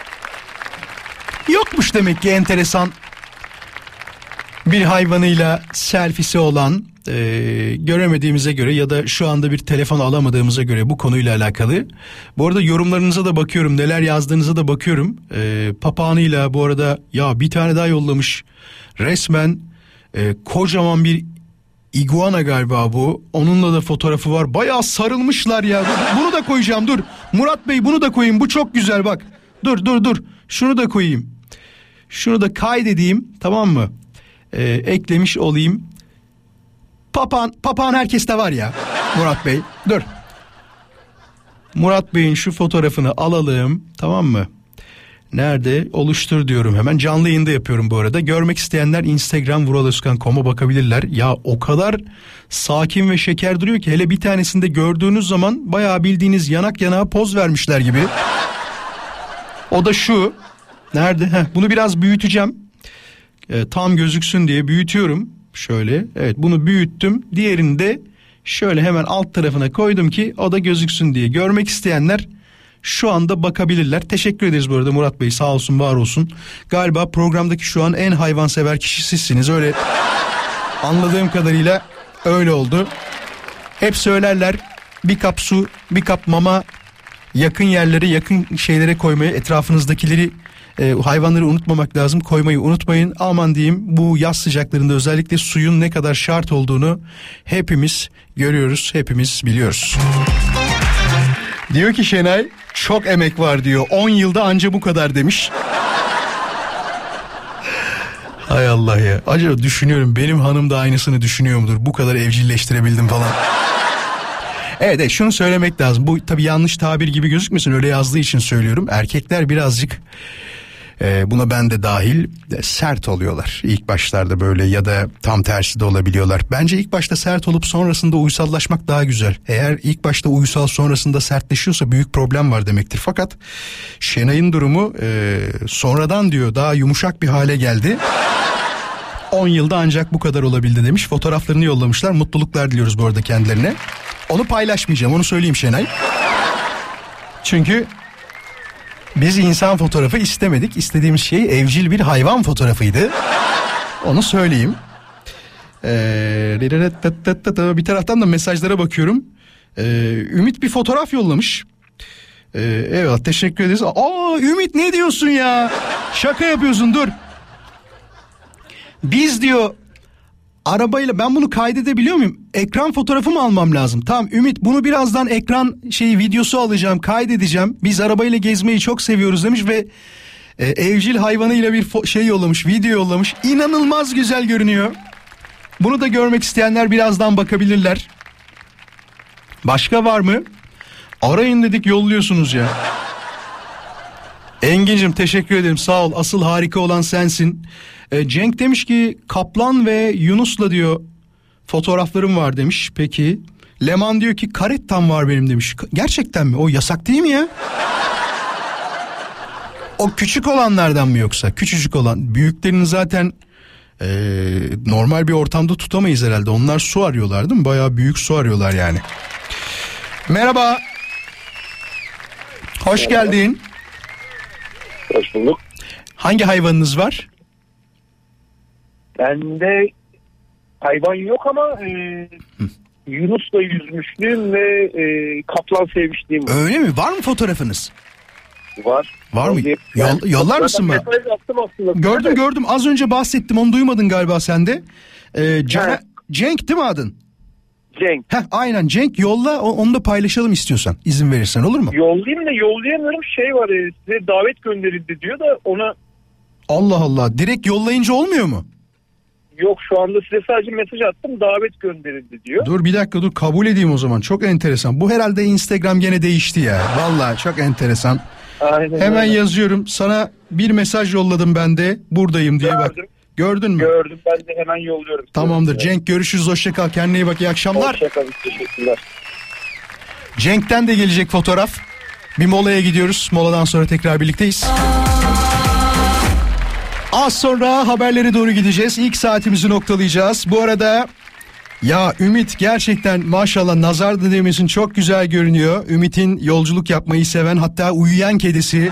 Speaker 3: yokmuş demek ki enteresan bir hayvanıyla selfisi olan e, göremediğimize göre ya da şu anda bir telefon alamadığımıza göre bu konuyla alakalı. Bu arada yorumlarınıza da bakıyorum neler yazdığınıza da bakıyorum. E, papağanıyla bu arada ya bir tane daha yollamış resmen e, kocaman bir iguana galiba bu. Onunla da fotoğrafı var. Bayağı sarılmışlar ya. Bunu da koyacağım dur. Murat Bey bunu da koyayım. Bu çok güzel bak. Dur dur dur. Şunu da koyayım. Şunu da kaydedeyim tamam mı? Ee, eklemiş olayım. Papağan, papağan herkeste var ya Murat Bey. Dur. Murat Bey'in şu fotoğrafını alalım tamam mı? Nerede? Oluştur diyorum hemen. Canlı yayında yapıyorum bu arada. Görmek isteyenler Instagram vuraloskan.com'a bakabilirler. Ya o kadar sakin ve şeker duruyor ki hele bir tanesinde gördüğünüz zaman bayağı bildiğiniz yanak yanağa poz vermişler gibi. O da şu. Nerede? Heh, bunu biraz büyüteceğim. Ee, tam gözüksün diye büyütüyorum. Şöyle. Evet bunu büyüttüm. Diğerini de şöyle hemen alt tarafına koydum ki o da gözüksün diye. Görmek isteyenler şu anda bakabilirler. Teşekkür ederiz bu arada Murat Bey sağ olsun var olsun. Galiba programdaki şu an en hayvansever kişi sizsiniz öyle anladığım kadarıyla öyle oldu. Hep söylerler bir kap su bir kap mama yakın yerlere yakın şeylere koymayı etrafınızdakileri e, hayvanları unutmamak lazım koymayı unutmayın aman diyeyim bu yaz sıcaklarında özellikle suyun ne kadar şart olduğunu hepimiz görüyoruz hepimiz biliyoruz. Diyor ki Şenay çok emek var diyor 10 yılda anca bu kadar demiş. Hay Allah ya. Acaba düşünüyorum benim hanım da aynısını düşünüyor mudur? Bu kadar evcilleştirebildim falan. Evet, evet şunu söylemek lazım. Bu tabii yanlış tabir gibi gözükmesin. Öyle yazdığı için söylüyorum. Erkekler birazcık e, buna ben de dahil e, sert oluyorlar. İlk başlarda böyle ya da tam tersi de olabiliyorlar. Bence ilk başta sert olup sonrasında uysallaşmak daha güzel. Eğer ilk başta uysal sonrasında sertleşiyorsa büyük problem var demektir. Fakat Şenay'ın durumu e, sonradan diyor daha yumuşak bir hale geldi. 10 yılda ancak bu kadar olabildi demiş. Fotoğraflarını yollamışlar. Mutluluklar diliyoruz bu arada kendilerine. Onu paylaşmayacağım onu söyleyeyim Şenay. Çünkü biz insan fotoğrafı istemedik. İstediğimiz şey evcil bir hayvan fotoğrafıydı. Onu söyleyeyim. Ee, bir taraftan da mesajlara bakıyorum. Ee, Ümit bir fotoğraf yollamış. Ee, evet teşekkür ederiz. Aa Ümit ne diyorsun ya? Şaka yapıyorsun dur. Biz diyor arabayla ben bunu kaydedebiliyor muyum? Ekran fotoğrafı mı almam lazım? Tamam Ümit bunu birazdan ekran şeyi videosu alacağım kaydedeceğim. Biz arabayla gezmeyi çok seviyoruz demiş ve e, evcil hayvanıyla bir şey yollamış video yollamış. İnanılmaz güzel görünüyor. Bunu da görmek isteyenler birazdan bakabilirler. Başka var mı? Arayın dedik yolluyorsunuz ya. Engin'cim teşekkür ederim sağ ol. Asıl harika olan sensin. E, Cenk demiş ki Kaplan ve Yunus'la diyor fotoğraflarım var demiş. Peki. Leman diyor ki karettam var benim demiş. Gerçekten mi? O yasak değil mi ya? O küçük olanlardan mı yoksa? Küçücük olan. Büyüklerini zaten e, normal bir ortamda tutamayız herhalde. Onlar su arıyorlar değil mi? Bayağı büyük su arıyorlar yani. Merhaba. Hoş geldin.
Speaker 8: Hoş bulduk.
Speaker 3: Hangi hayvanınız var?
Speaker 8: Bende hayvan yok ama e, Yunus'la yüzmüşlüğüm ve e, kaplan sevmişliğim var.
Speaker 3: Öyle mi? Var mı fotoğrafınız?
Speaker 8: var.
Speaker 3: Var mı?
Speaker 8: Yani
Speaker 3: Yol- yollar mısın bana? Gördüm gördüm. Az önce bahsettim. Onu duymadın galiba sen de. Ee, Can-. Cenk değil mi adın?
Speaker 8: Cenk.
Speaker 3: Heh, aynen Cenk yolla onu da paylaşalım istiyorsan. İzin verirsen olur mu?
Speaker 8: Yollayayım da yollayamıyorum. Şey var e, size davet gönderildi diyor da ona
Speaker 3: Allah Allah. Direkt yollayınca olmuyor mu?
Speaker 8: yok şu anda size sadece mesaj attım davet gönderildi diyor.
Speaker 3: Dur bir dakika dur kabul edeyim o zaman. Çok enteresan. Bu herhalde Instagram gene değişti ya. Vallahi çok enteresan.
Speaker 8: Aynen
Speaker 3: Hemen
Speaker 8: öyle.
Speaker 3: yazıyorum. Sana bir mesaj yolladım ben de. Buradayım diye bak. Gördün mü?
Speaker 8: Gördüm ben de hemen yolluyorum.
Speaker 3: Tamamdır. Cenk görüşürüz. Hoşça kal. Kendine iyi bak. İyi akşamlar.
Speaker 8: Hoşçakalın teşekkürler.
Speaker 3: Cenk'ten de gelecek fotoğraf. Bir molaya gidiyoruz. Moladan sonra tekrar birlikteyiz. Az sonra haberlere doğru gideceğiz. İlk saatimizi noktalayacağız. Bu arada ya Ümit gerçekten maşallah nazar değmesin çok güzel görünüyor. Ümit'in yolculuk yapmayı seven hatta uyuyan kedisi.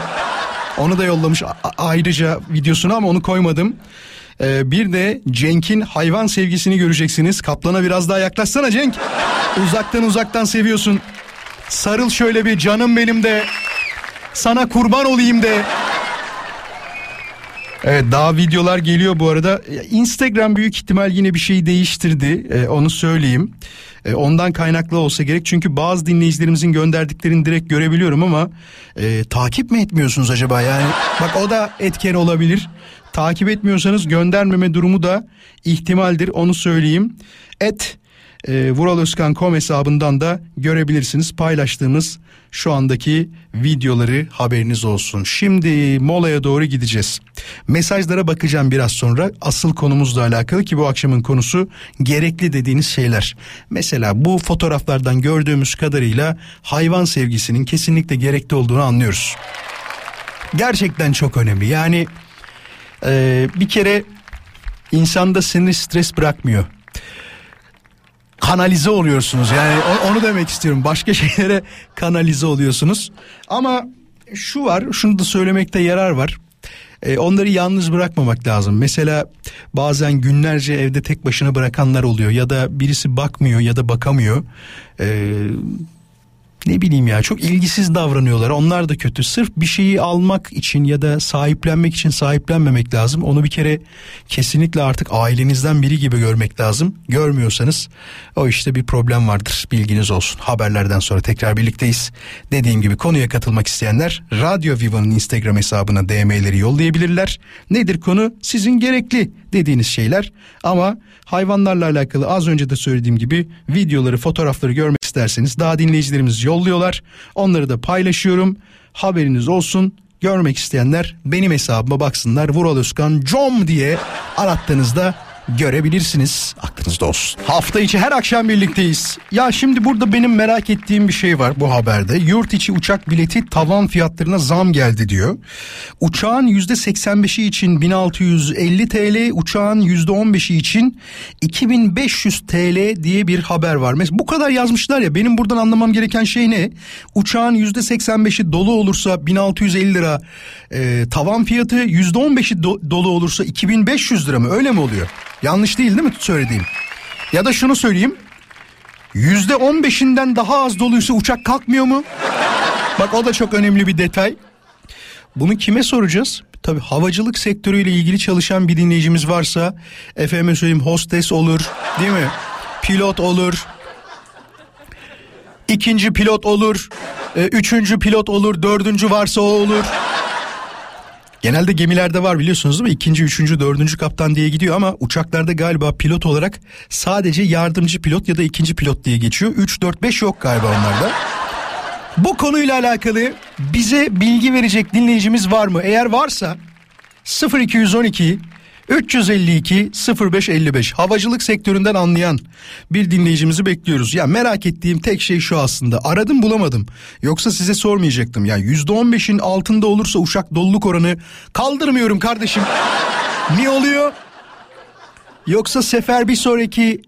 Speaker 3: Onu da yollamış a- ayrıca videosunu ama onu koymadım. Ee, bir de Cenk'in hayvan sevgisini göreceksiniz. Kaplana biraz daha yaklaşsana Cenk. Uzaktan uzaktan seviyorsun. Sarıl şöyle bir canım benim de. Sana kurban olayım de. Evet daha videolar geliyor bu arada. Instagram büyük ihtimal yine bir şey değiştirdi. Ee, onu söyleyeyim. Ee, ondan kaynaklı olsa gerek. Çünkü bazı dinleyicilerimizin gönderdiklerini direkt görebiliyorum ama e, takip mi etmiyorsunuz acaba? Yani bak o da etken olabilir. Takip etmiyorsanız göndermeme durumu da ihtimaldir. Onu söyleyeyim. Et e, vuraloskan.com hesabından da görebilirsiniz paylaştığımız şu andaki videoları haberiniz olsun. Şimdi molaya doğru gideceğiz. Mesajlara bakacağım biraz sonra asıl konumuzla alakalı ki bu akşamın konusu gerekli dediğiniz şeyler. Mesela bu fotoğraflardan gördüğümüz kadarıyla hayvan sevgisinin kesinlikle gerekli olduğunu anlıyoruz. Gerçekten çok önemli yani e, bir kere insanda seni stres bırakmıyor kanalize oluyorsunuz. Yani onu demek istiyorum. Başka şeylere kanalize oluyorsunuz. Ama şu var, şunu da söylemekte yarar var. e, onları yalnız bırakmamak lazım. Mesela bazen günlerce evde tek başına bırakanlar oluyor ya da birisi bakmıyor ya da bakamıyor. E, ne bileyim ya çok ilgisiz davranıyorlar. Onlar da kötü. Sırf bir şeyi almak için ya da sahiplenmek için sahiplenmemek lazım. Onu bir kere kesinlikle artık ailenizden biri gibi görmek lazım. Görmüyorsanız o işte bir problem vardır. Bilginiz olsun. Haberlerden sonra tekrar birlikteyiz. Dediğim gibi konuya katılmak isteyenler Radyo Viva'nın Instagram hesabına DM'leri yollayabilirler. Nedir konu? Sizin gerekli dediğiniz şeyler ama hayvanlarla alakalı az önce de söylediğim gibi videoları, fotoğrafları görmek isterseniz daha dinleyicilerimiz yolluyorlar. Onları da paylaşıyorum. Haberiniz olsun. Görmek isteyenler benim hesabıma baksınlar. Vural Özkan com diye arattığınızda görebilirsiniz. Aklınızda olsun. Hafta içi her akşam birlikteyiz. Ya şimdi burada benim merak ettiğim bir şey var bu haberde. Yurt içi uçak bileti tavan fiyatlarına zam geldi diyor. Uçağın %85'i için 1650 TL, uçağın %15'i için 2500 TL diye bir haber var. Mesela bu kadar yazmışlar ya benim buradan anlamam gereken şey ne? Uçağın %85'i dolu olursa 1650 lira e, tavan fiyatı %15'i do- dolu olursa 2500 lira mı öyle mi oluyor? Yanlış değil değil mi söylediğim? Ya da şunu söyleyeyim. Yüzde on beşinden daha az doluysa uçak kalkmıyor mu? Bak o da çok önemli bir detay. Bunu kime soracağız? Tabii havacılık sektörüyle ilgili çalışan bir dinleyicimiz varsa efendim söyleyeyim hostes olur değil mi? Pilot olur. İkinci pilot olur. e, Üçüncü pilot olur. Dördüncü varsa o olur. Genelde gemilerde var biliyorsunuz değil mi? İkinci, üçüncü, dördüncü kaptan diye gidiyor ama uçaklarda galiba pilot olarak sadece yardımcı pilot ya da ikinci pilot diye geçiyor. Üç, dört, beş yok galiba onlarda. Bu konuyla alakalı bize bilgi verecek dinleyicimiz var mı? Eğer varsa 0212 352 0555 havacılık sektöründen anlayan bir dinleyicimizi bekliyoruz. Ya merak ettiğim tek şey şu aslında. Aradım bulamadım. Yoksa size sormayacaktım. Ya %15'in altında olursa uçak doluluk oranı kaldırmıyorum kardeşim. Niye oluyor? Yoksa sefer bir sonraki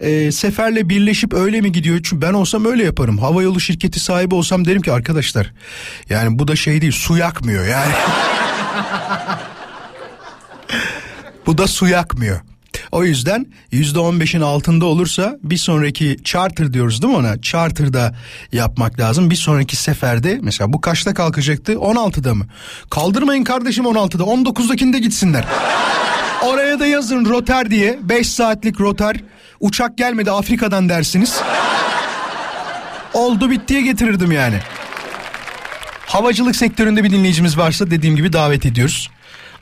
Speaker 3: e, seferle birleşip öyle mi gidiyor? Çünkü ben olsam öyle yaparım. Havayolu şirketi sahibi olsam derim ki arkadaşlar yani bu da şey değil su yakmıyor yani. bu da su yakmıyor. O yüzden yüzde on beşin altında olursa bir sonraki charter diyoruz değil mi ona? Charter'da yapmak lazım. Bir sonraki seferde mesela bu kaçta kalkacaktı? 16'da mı? Kaldırmayın kardeşim 16'da 19'dakinde gitsinler. Oraya da yazın roter diye 5 saatlik roter uçak gelmedi Afrika'dan dersiniz. Oldu bittiye getirirdim yani. Havacılık sektöründe bir dinleyicimiz varsa dediğim gibi davet ediyoruz.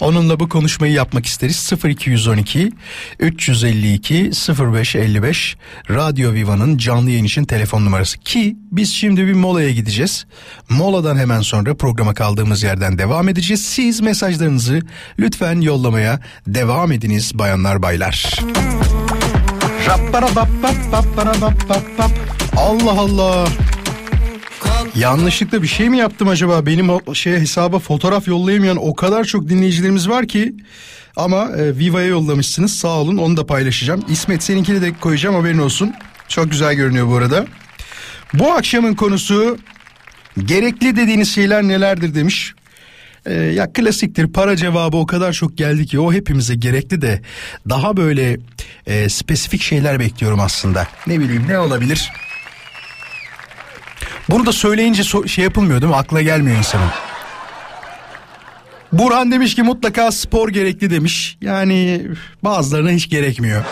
Speaker 3: Onunla bu konuşmayı yapmak isteriz. 0212 352 0555 Radyo Viva'nın canlı yayın için telefon numarası. Ki biz şimdi bir molaya gideceğiz. Moladan hemen sonra programa kaldığımız yerden devam edeceğiz. Siz mesajlarınızı lütfen yollamaya devam ediniz bayanlar baylar. Allah Allah. Yanlışlıkla bir şey mi yaptım acaba? Benim o şey hesaba fotoğraf yollayamayan o kadar çok dinleyicilerimiz var ki. Ama e, Viva'ya yollamışsınız. Sağ olun onu da paylaşacağım. İsmet seninkini de koyacağım haberin olsun. Çok güzel görünüyor bu arada. Bu akşamın konusu gerekli dediğiniz şeyler nelerdir demiş. Ee, ya klasiktir para cevabı o kadar çok geldi ki o hepimize gerekli de daha böyle e, spesifik şeyler bekliyorum aslında. Ne bileyim ne olabilir? Bunu da söyleyince so- şey yapılmıyor değil mi? Akla gelmiyor insanın. Burhan demiş ki mutlaka spor gerekli demiş. Yani bazılarına hiç gerekmiyor.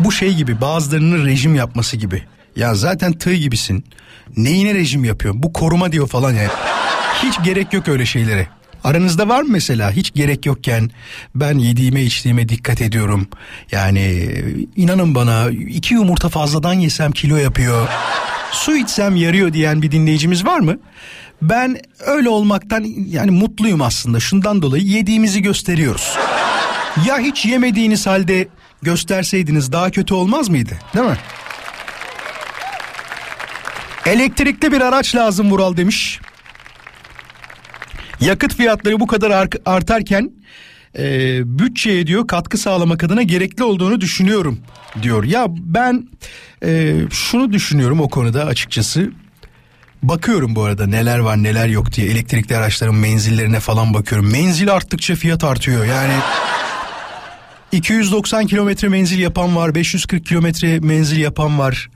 Speaker 3: Bu şey gibi bazılarının rejim yapması gibi. Ya zaten tığ gibisin. Neyine rejim yapıyor? Bu koruma diyor falan ya. Hiç gerek yok öyle şeylere. Aranızda var mı mesela hiç gerek yokken ben yediğime içtiğime dikkat ediyorum. Yani inanın bana iki yumurta fazladan yesem kilo yapıyor. Su içsem yarıyor diyen bir dinleyicimiz var mı? Ben öyle olmaktan yani mutluyum aslında. Şundan dolayı yediğimizi gösteriyoruz. Ya hiç yemediğiniz halde gösterseydiniz daha kötü olmaz mıydı? Değil mi? Elektrikli bir araç lazım Vural demiş. Yakıt fiyatları bu kadar ar- artarken e, bütçeye diyor katkı sağlamak adına gerekli olduğunu düşünüyorum diyor. Ya ben e, şunu düşünüyorum o konuda açıkçası. Bakıyorum bu arada neler var neler yok diye elektrikli araçların menzillerine falan bakıyorum. Menzil arttıkça fiyat artıyor yani. 290 kilometre menzil yapan var, 540 kilometre menzil yapan var.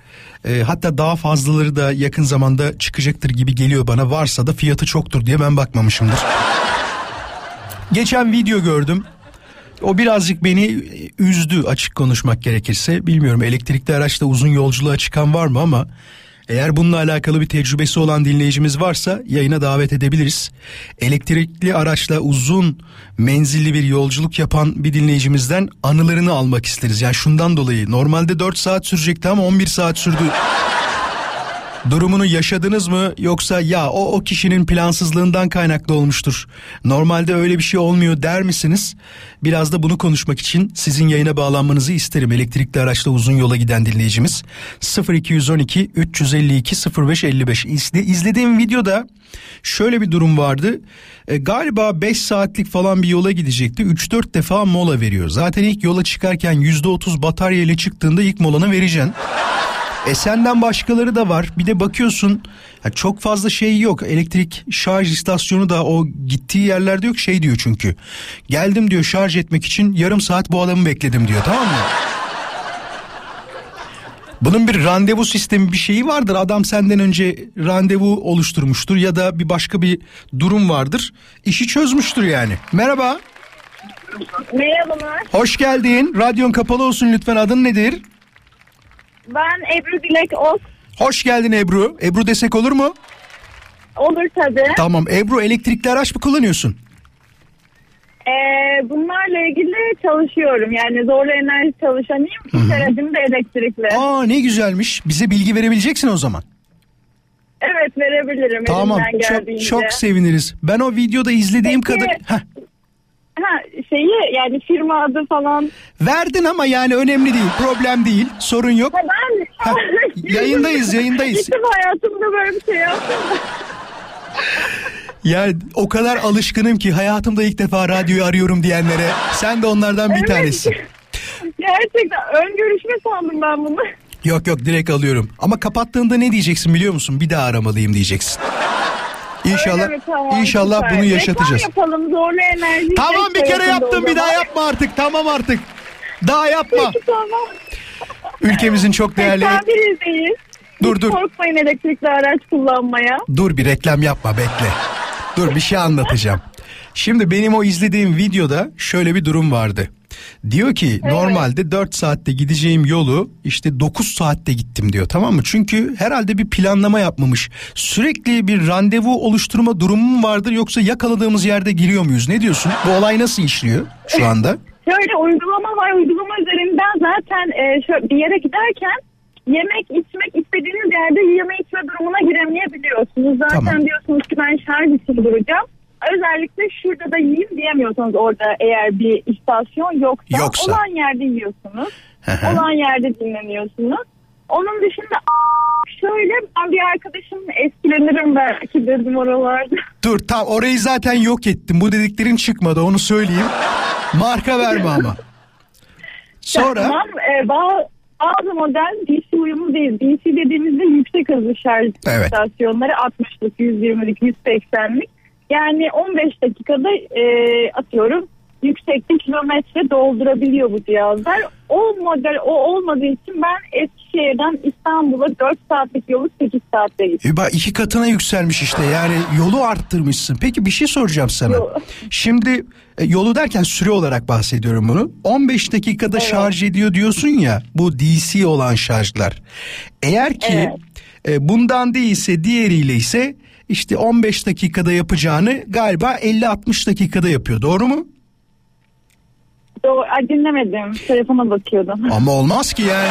Speaker 3: Ee, hatta daha fazlaları da yakın zamanda çıkacaktır gibi geliyor bana. Varsa da fiyatı çoktur diye ben bakmamışımdır. Geçen video gördüm. O birazcık beni üzdü açık konuşmak gerekirse. Bilmiyorum elektrikli araçta uzun yolculuğa çıkan var mı ama eğer bununla alakalı bir tecrübesi olan dinleyicimiz varsa yayına davet edebiliriz. Elektrikli araçla uzun menzilli bir yolculuk yapan bir dinleyicimizden anılarını almak isteriz. Yani şundan dolayı normalde 4 saat sürecekti ama 11 saat sürdü. Durumunu yaşadınız mı yoksa ya o o kişinin plansızlığından kaynaklı olmuştur. Normalde öyle bir şey olmuyor der misiniz? Biraz da bunu konuşmak için sizin yayına bağlanmanızı isterim. Elektrikli araçla uzun yola giden dinleyicimiz 0212 352 0555 İzle, izlediğim videoda şöyle bir durum vardı. E, galiba 5 saatlik falan bir yola gidecekti. 3-4 defa mola veriyor. Zaten ilk yola çıkarken %30 batarya ile çıktığında ilk molanı vereceksin. E senden başkaları da var. Bir de bakıyorsun ya çok fazla şey yok. Elektrik şarj istasyonu da o gittiği yerlerde yok. Şey diyor çünkü. Geldim diyor şarj etmek için yarım saat bu adamı bekledim diyor tamam mı? Bunun bir randevu sistemi bir şeyi vardır. Adam senden önce randevu oluşturmuştur ya da bir başka bir durum vardır. İşi çözmüştür yani. Merhaba.
Speaker 9: Merhabalar.
Speaker 3: Hoş geldin. Radyon kapalı olsun lütfen. Adın nedir?
Speaker 9: Ben Ebru Dilek Ok.
Speaker 3: Hoş geldin Ebru. Ebru desek olur mu?
Speaker 9: Olur tabii.
Speaker 3: Tamam. Ebru elektrikli araç mı kullanıyorsun?
Speaker 9: Ee, bunlarla ilgili çalışıyorum. Yani zorlu enerji çalışanıyım. Bir senedim de elektrikli.
Speaker 3: Aa ne güzelmiş. Bize bilgi verebileceksin o zaman.
Speaker 9: Evet verebilirim
Speaker 3: Tamam. Çok çok seviniriz. Ben o videoda izlediğim
Speaker 9: Peki.
Speaker 3: kadar Heh,
Speaker 9: Ha, şeyi yani firma adı falan.
Speaker 3: verdin ama yani önemli değil. Problem değil. Sorun yok.
Speaker 9: Ha, ben
Speaker 3: Ha, yayındayız, yayındayız.
Speaker 9: Defa hayatımda böyle bir şey yaptım.
Speaker 3: Yani o kadar alışkınım ki hayatımda ilk defa radyoyu arıyorum diyenlere. Sen de onlardan bir
Speaker 9: Evet.
Speaker 3: tanesi.
Speaker 9: Gerçekten ön görüşme sandım ben bunu.
Speaker 3: Yok yok direkt alıyorum. Ama kapattığında ne diyeceksin biliyor musun? Bir daha aramalıyım diyeceksin. İnşallah
Speaker 9: mi? Tamam,
Speaker 3: inşallah
Speaker 9: süper.
Speaker 3: bunu yaşatacağız.
Speaker 9: Reklam yapalım zorlu enerji.
Speaker 3: Tamam bir kere yaptım bir daha yapma artık. Tamam artık. Daha yapma.
Speaker 9: Peki tamam.
Speaker 3: Ülkemizin çok değerli
Speaker 9: 81'deyiz.
Speaker 3: Dur,
Speaker 9: Hiç
Speaker 3: dur.
Speaker 9: korkmayın elektrikli araç kullanmaya.
Speaker 3: Dur bir reklam yapma bekle. Dur bir şey anlatacağım. Şimdi benim o izlediğim videoda şöyle bir durum vardı. Diyor ki normalde 4 saatte gideceğim yolu işte 9 saatte gittim diyor tamam mı? Çünkü herhalde bir planlama yapmamış. Sürekli bir randevu oluşturma durumu mu vardır yoksa yakaladığımız yerde giriyor muyuz? Ne diyorsun? Bu olay nasıl işliyor şu anda?
Speaker 9: Şöyle uygulama var. Uygulama üzerinden zaten e, şöyle bir yere giderken yemek içmek istediğiniz yerde yeme içme durumuna giremeyebiliyorsunuz. Zaten
Speaker 3: Tamam.
Speaker 9: diyorsunuz ki ben şarj için duracağım. Özellikle şurada da yiyeyim diyemiyorsunuz orada eğer bir istasyon yoksa.
Speaker 3: Yoksa.
Speaker 9: Olan yerde yiyorsunuz. Olan yerde dinleniyorsunuz. Onun dışında şöyle ben bir arkadaşım eskilenirim belki dedim oralarda.
Speaker 3: Dur tam orayı zaten yok ettim. Bu dediklerin çıkmadı onu söyleyeyim. Marka verme ama. Sonra
Speaker 9: Tamam, e, bazı, bazı model DC uyumlu değil. DC dediğimizde yüksek hızlı şarj
Speaker 3: Evet.
Speaker 9: istasyonları 60'lık, 120'lik, 180'lik. Yani 15 dakikada e, atıyorum yükseklik kilometre doldurabiliyor bu cihazlar. O model o olmadığı için ben Eskişehir'den İstanbul'a 4 saatlik yolu 8 saatte gittim.
Speaker 3: E bak iki katına yükselmiş işte yani yolu arttırmışsın. Peki bir şey soracağım sana. Şimdi e, yolu derken süre olarak bahsediyorum bunu. 15 dakikada şarj ediyor diyorsun ya bu DC olan şarjlar. Eğer ki
Speaker 9: Evet.
Speaker 3: e, bundan değilse diğeriyle ise işte 15 dakikada yapacağını galiba 50-60 dakikada yapıyor doğru mu?
Speaker 9: Doğru, ay, dinlemedim. Telefona bakıyordum.
Speaker 3: Ama olmaz ki yani.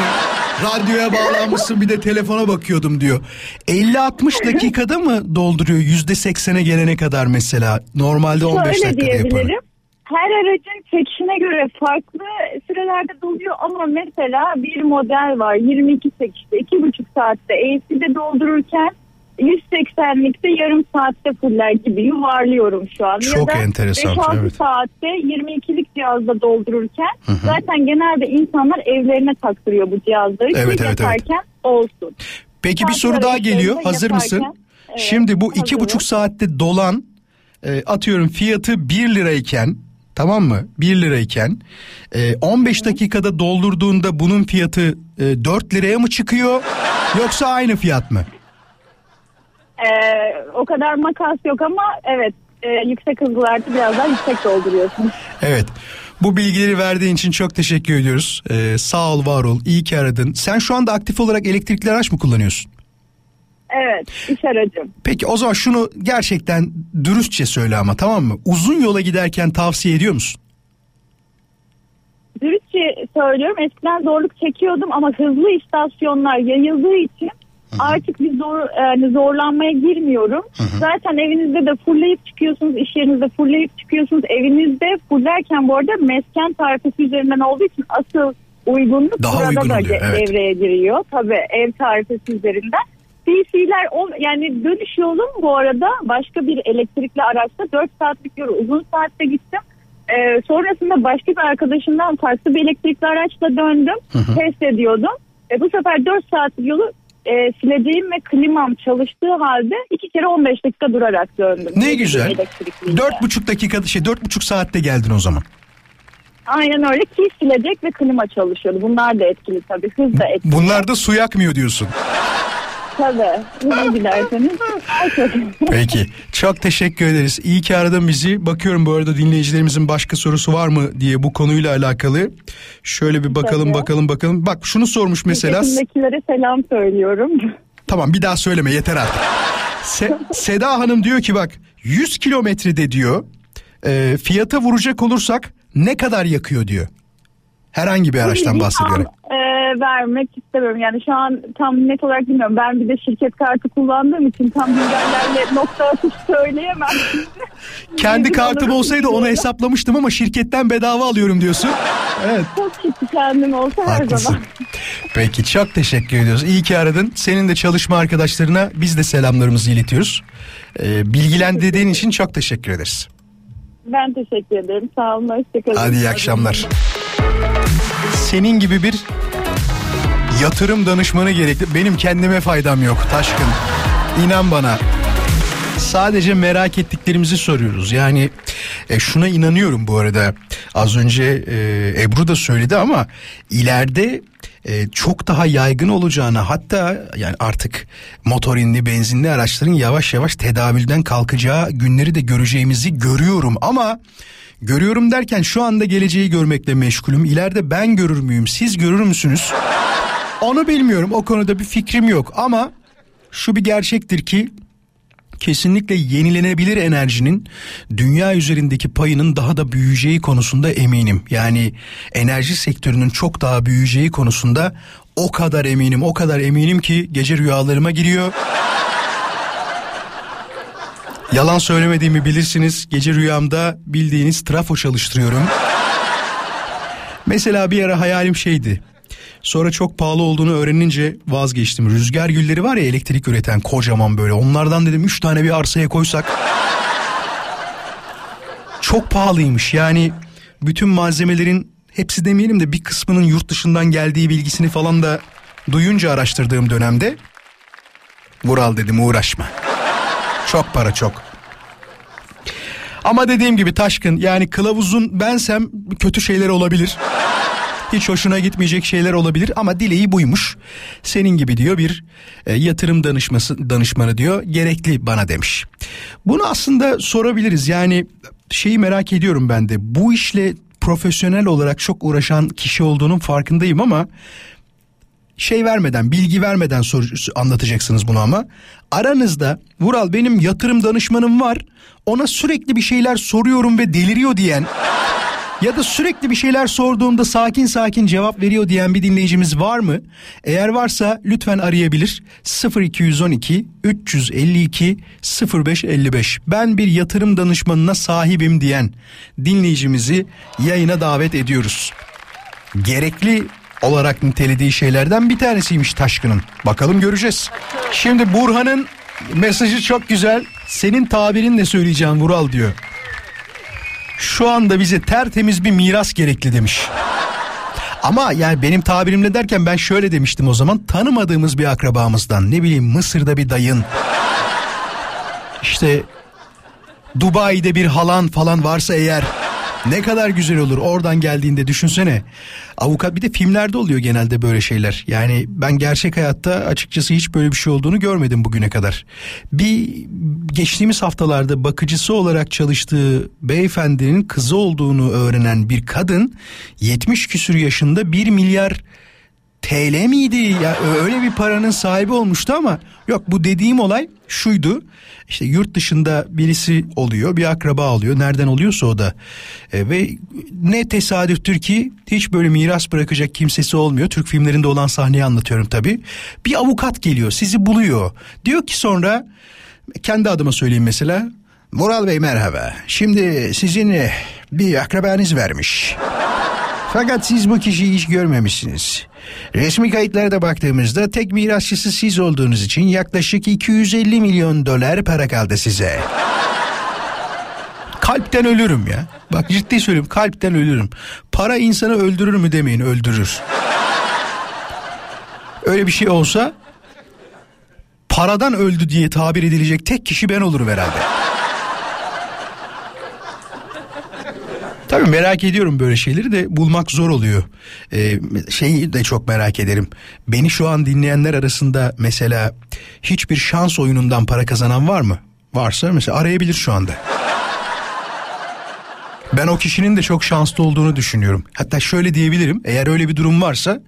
Speaker 3: Radyoya bağlanmışsın bir de telefona bakıyordum diyor. 50-60 dakikada mı dolduruyor %80'e gelene kadar mesela? Normalde 15
Speaker 9: Şöyle
Speaker 3: dakikada yapar.
Speaker 9: Her aracın çekişine göre farklı sürelerde doluyor ama mesela bir model var 22 çekişte 2,5 saatte AC'de doldururken 180'likte yarım saatte fuller gibi yuvarlıyorum şu an.
Speaker 3: Çok
Speaker 9: ya da
Speaker 3: enteresan,
Speaker 9: 5-6
Speaker 3: evet.
Speaker 9: saatte 22'lik cihazda doldururken zaten genelde insanlar evlerine taktırıyor bu cihazları
Speaker 3: Evet, evet, evet.
Speaker 9: yaparken olsun.
Speaker 3: Peki bir soru daha geliyor. Hazır mısın?
Speaker 9: yaparken-
Speaker 3: Şimdi bu iki buçuk saatte dolan e, atıyorum fiyatı 1 lirayken tamam mı 1 lirayken e, 15 dakikada doldurduğunda bunun fiyatı e, 4 liraya mı çıkıyor yoksa aynı fiyat mı?
Speaker 9: Ee, o kadar makas yok ama evet e, yüksek hızlılarda biraz daha yüksek dolduruyorsunuz.
Speaker 3: Evet. Bu bilgileri verdiğin için çok teşekkür ediyoruz. Ee, sağ ol, var ol. İyi ki aradın. Sen şu anda aktif olarak elektrikli araç mı kullanıyorsun?
Speaker 9: Evet iş aracım.
Speaker 3: Peki o zaman şunu gerçekten dürüstçe söyle ama tamam mı? Uzun yola giderken tavsiye ediyor musun?
Speaker 9: Dürüstçe söylüyorum eskiden zorluk çekiyordum ama hızlı istasyonlar yayıldığı için artık bir zor yani zorlanmaya girmiyorum. Zaten evinizde de fullleyip çıkıyorsunuz, iş yerinizde fullleyip çıkıyorsunuz. Evinizde fullerken bu arada mesken tarifesi üzerinden olduğu için asıl uygunluk
Speaker 3: Daha
Speaker 9: burada
Speaker 3: uygun
Speaker 9: da
Speaker 3: oluyor, evet.
Speaker 9: devreye giriyor. Tabii ev tarifesi üzerinden. DC'ler o- yani dönüş yolum bu arada başka bir elektrikli araçta 4 saatlik yolu uzun saatte gittim. Ee, sonrasında başka bir arkadaşımdan farklı bir elektrikli araçla döndüm. Test ediyordum. E, bu sefer 4 saatlik yolu e, sileceğim ve klimam çalıştığı halde iki kere 15 dakika durarak döndüm.
Speaker 3: Ne güzel. Dört buçuk dakikada şey dört buçuk saatte geldin o zaman.
Speaker 9: Aynen öyle ki silecek ve klima çalışıyordu. Bunlar da etkili tabii. Hız da etkili.
Speaker 3: Bunlar da su yakmıyor diyorsun.
Speaker 9: Tabii. Daha çok.
Speaker 3: Peki. Çok teşekkür ederiz. İyi ki aradın bizi. Bakıyorum bu arada dinleyicilerimizin başka sorusu var mı diye bu konuyla alakalı. Şöyle bir bakalım
Speaker 9: Tabii.
Speaker 3: bakalım bakalım. Bak şunu sormuş mesela.
Speaker 9: Şirketimdekilere selam söylüyorum.
Speaker 3: Tamam bir daha söyleme yeter artık. Se- Seda Hanım diyor ki bak 100 kilometrede diyor e, fiyata vuracak olursak ne kadar yakıyor diyor. Herhangi bir araçtan bahsediyorum.
Speaker 9: tam, e, vermek istemiyorum. Yani şu an tam net olarak bilmiyorum. Ben bir de şirket kartı kullandığım için tam bilgilerle nokta atış söyleyemem.
Speaker 3: Kendi kartım olsaydı onu hesaplamıştım ama şirketten bedava alıyorum diyorsun. Evet.
Speaker 9: Çok kötü kendim olsa her
Speaker 3: Haklısın.
Speaker 9: zaman.
Speaker 3: Peki çok teşekkür ediyoruz. İyi ki aradın. Senin de çalışma arkadaşlarına biz de selamlarımızı iletiyoruz. Ee, bilgilendirdiğin için çok teşekkür ederiz.
Speaker 9: Ben teşekkür ederim. Sağ olun. Hoşçakalın.
Speaker 3: Hadi iyi akşamlar. Senin gibi bir yatırım danışmanı gerekli. Benim kendime faydam yok Taşkın. İnan bana. Sadece merak ettiklerimizi soruyoruz. Yani e, şuna inanıyorum bu arada. Az önce e, Ebru da söyledi ama ileride e, çok daha yaygın olacağını hatta yani artık motorinli benzinli araçların yavaş yavaş tedavülden kalkacağı günleri de göreceğimizi görüyorum ama görüyorum derken şu anda geleceği görmekle meşgulüm. İleride ben görür müyüm siz görür müsünüz? Onu bilmiyorum o konuda bir fikrim yok ama şu bir gerçektir ki kesinlikle yenilenebilir enerjinin dünya üzerindeki payının daha da büyüyeceği konusunda eminim. Yani enerji sektörünün çok daha büyüyeceği konusunda o kadar eminim, o kadar eminim ki gece rüyalarıma giriyor. Yalan söylemediğimi bilirsiniz. Gece rüyamda bildiğiniz trafo çalıştırıyorum. Mesela bir ara hayalim şeydi. Sonra çok pahalı olduğunu öğrenince vazgeçtim. Rüzgar gülleri var ya elektrik üreten kocaman böyle. Onlardan dedim 3 tane bir arsaya koysak. Çok pahalıymış yani bütün malzemelerin hepsi demeyelim de bir kısmının yurt dışından geldiği bilgisini falan da duyunca araştırdığım dönemde Vural dedim uğraşma. Çok para çok. Ama dediğim gibi Taşkın yani kılavuzun bensem kötü şeyler olabilir. Hiç hoşuna gitmeyecek şeyler olabilir ama dileği buymuş. Senin gibi diyor bir e, yatırım danışması danışmanı diyor gerekli bana demiş. Bunu aslında sorabiliriz yani şeyi merak ediyorum ben de bu işle profesyonel olarak çok uğraşan kişi olduğunun farkındayım ama şey vermeden bilgi vermeden sor, anlatacaksınız bunu ama aranızda Vural benim yatırım danışmanım var ona sürekli bir şeyler soruyorum ve deliriyor diyen ya da sürekli bir şeyler sorduğumda sakin sakin cevap veriyor diyen bir dinleyicimiz var mı? Eğer varsa lütfen arayabilir 0212 352 0555 ben bir yatırım danışmanına sahibim diyen dinleyicimizi yayına davet ediyoruz. Gerekli olarak nitelediği şeylerden bir tanesiymiş Taşkın'ın. Bakalım göreceğiz. Şimdi Burhan'ın mesajı çok güzel. Senin tabirinle söyleyeceğim Vural diyor. Şu anda bize tertemiz bir miras gerekli demiş. Ama yani benim tabirimle derken ben şöyle demiştim o zaman. Tanımadığımız bir akrabamızdan ne bileyim Mısır'da bir dayın. İşte Dubai'de bir halan falan varsa eğer ne kadar güzel olur oradan geldiğinde düşünsene. Avukat bir de filmlerde oluyor genelde böyle şeyler. Yani ben gerçek hayatta açıkçası hiç böyle bir şey olduğunu görmedim bugüne kadar. Bir geçtiğimiz haftalarda bakıcısı olarak çalıştığı beyefendinin kızı olduğunu öğrenen bir kadın 70 küsür yaşında 1 milyar TL miydi? Ya öyle bir paranın sahibi olmuştu ama yok bu dediğim olay şuydu. İşte yurt dışında birisi oluyor, bir akraba oluyor. Nereden oluyorsa o da. E, ve ne tesadüftür ki hiç böyle miras bırakacak kimsesi olmuyor. Türk filmlerinde olan sahneyi anlatıyorum tabii. Bir avukat geliyor, sizi buluyor. Diyor ki sonra kendi adıma söyleyeyim mesela. Mural Bey merhaba. Şimdi sizin eh, bir akrabanız vermiş. Fakat siz bu kişiyi hiç görmemişsiniz. Resmi kayıtlara baktığımızda tek mirasçısı siz olduğunuz için yaklaşık 250 milyon dolar para kaldı size. Kalpten ölürüm ya. Bak ciddi söylüyorum kalpten ölürüm. Para insanı öldürür mü demeyin öldürür. Öyle bir şey olsa paradan öldü diye tabir edilecek tek kişi ben olurum herhalde. Tabii merak ediyorum böyle şeyleri de bulmak zor oluyor. Ee, şeyi de çok merak ederim. Beni şu an dinleyenler arasında mesela hiçbir şans oyunundan para kazanan var mı? Varsa mesela arayabilir şu anda. Ben o kişinin de çok şanslı olduğunu düşünüyorum. Hatta şöyle diyebilirim. Eğer öyle bir durum varsa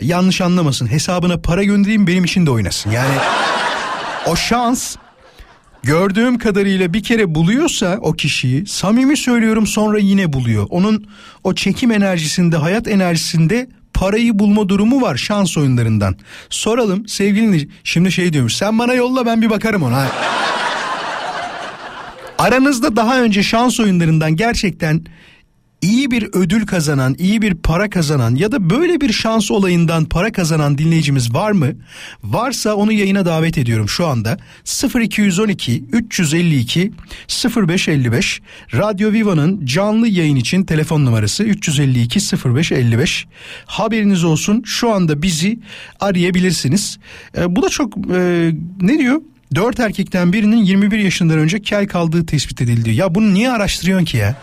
Speaker 3: yanlış anlamasın. Hesabına para göndereyim benim için de oynasın. Yani o şans gördüğüm kadarıyla bir kere buluyorsa o kişiyi samimi söylüyorum sonra yine buluyor. Onun o çekim enerjisinde hayat enerjisinde parayı bulma durumu var şans oyunlarından. Soralım sevgilini şimdi şey diyormuş sen bana yolla ben bir bakarım ona. Aranızda daha önce şans oyunlarından gerçekten iyi bir ödül kazanan, iyi bir para kazanan ya da böyle bir şans olayından para kazanan dinleyicimiz var mı? Varsa onu yayına davet ediyorum şu anda. 0212 352 0555 Radyo Viva'nın canlı yayın için telefon numarası 352 0555. Haberiniz olsun şu anda bizi arayabilirsiniz. E, bu da çok e, ne diyor? Dört erkekten birinin 21 yaşından önce kel kaldığı tespit edildi. Ya bunu niye araştırıyorsun ki ya?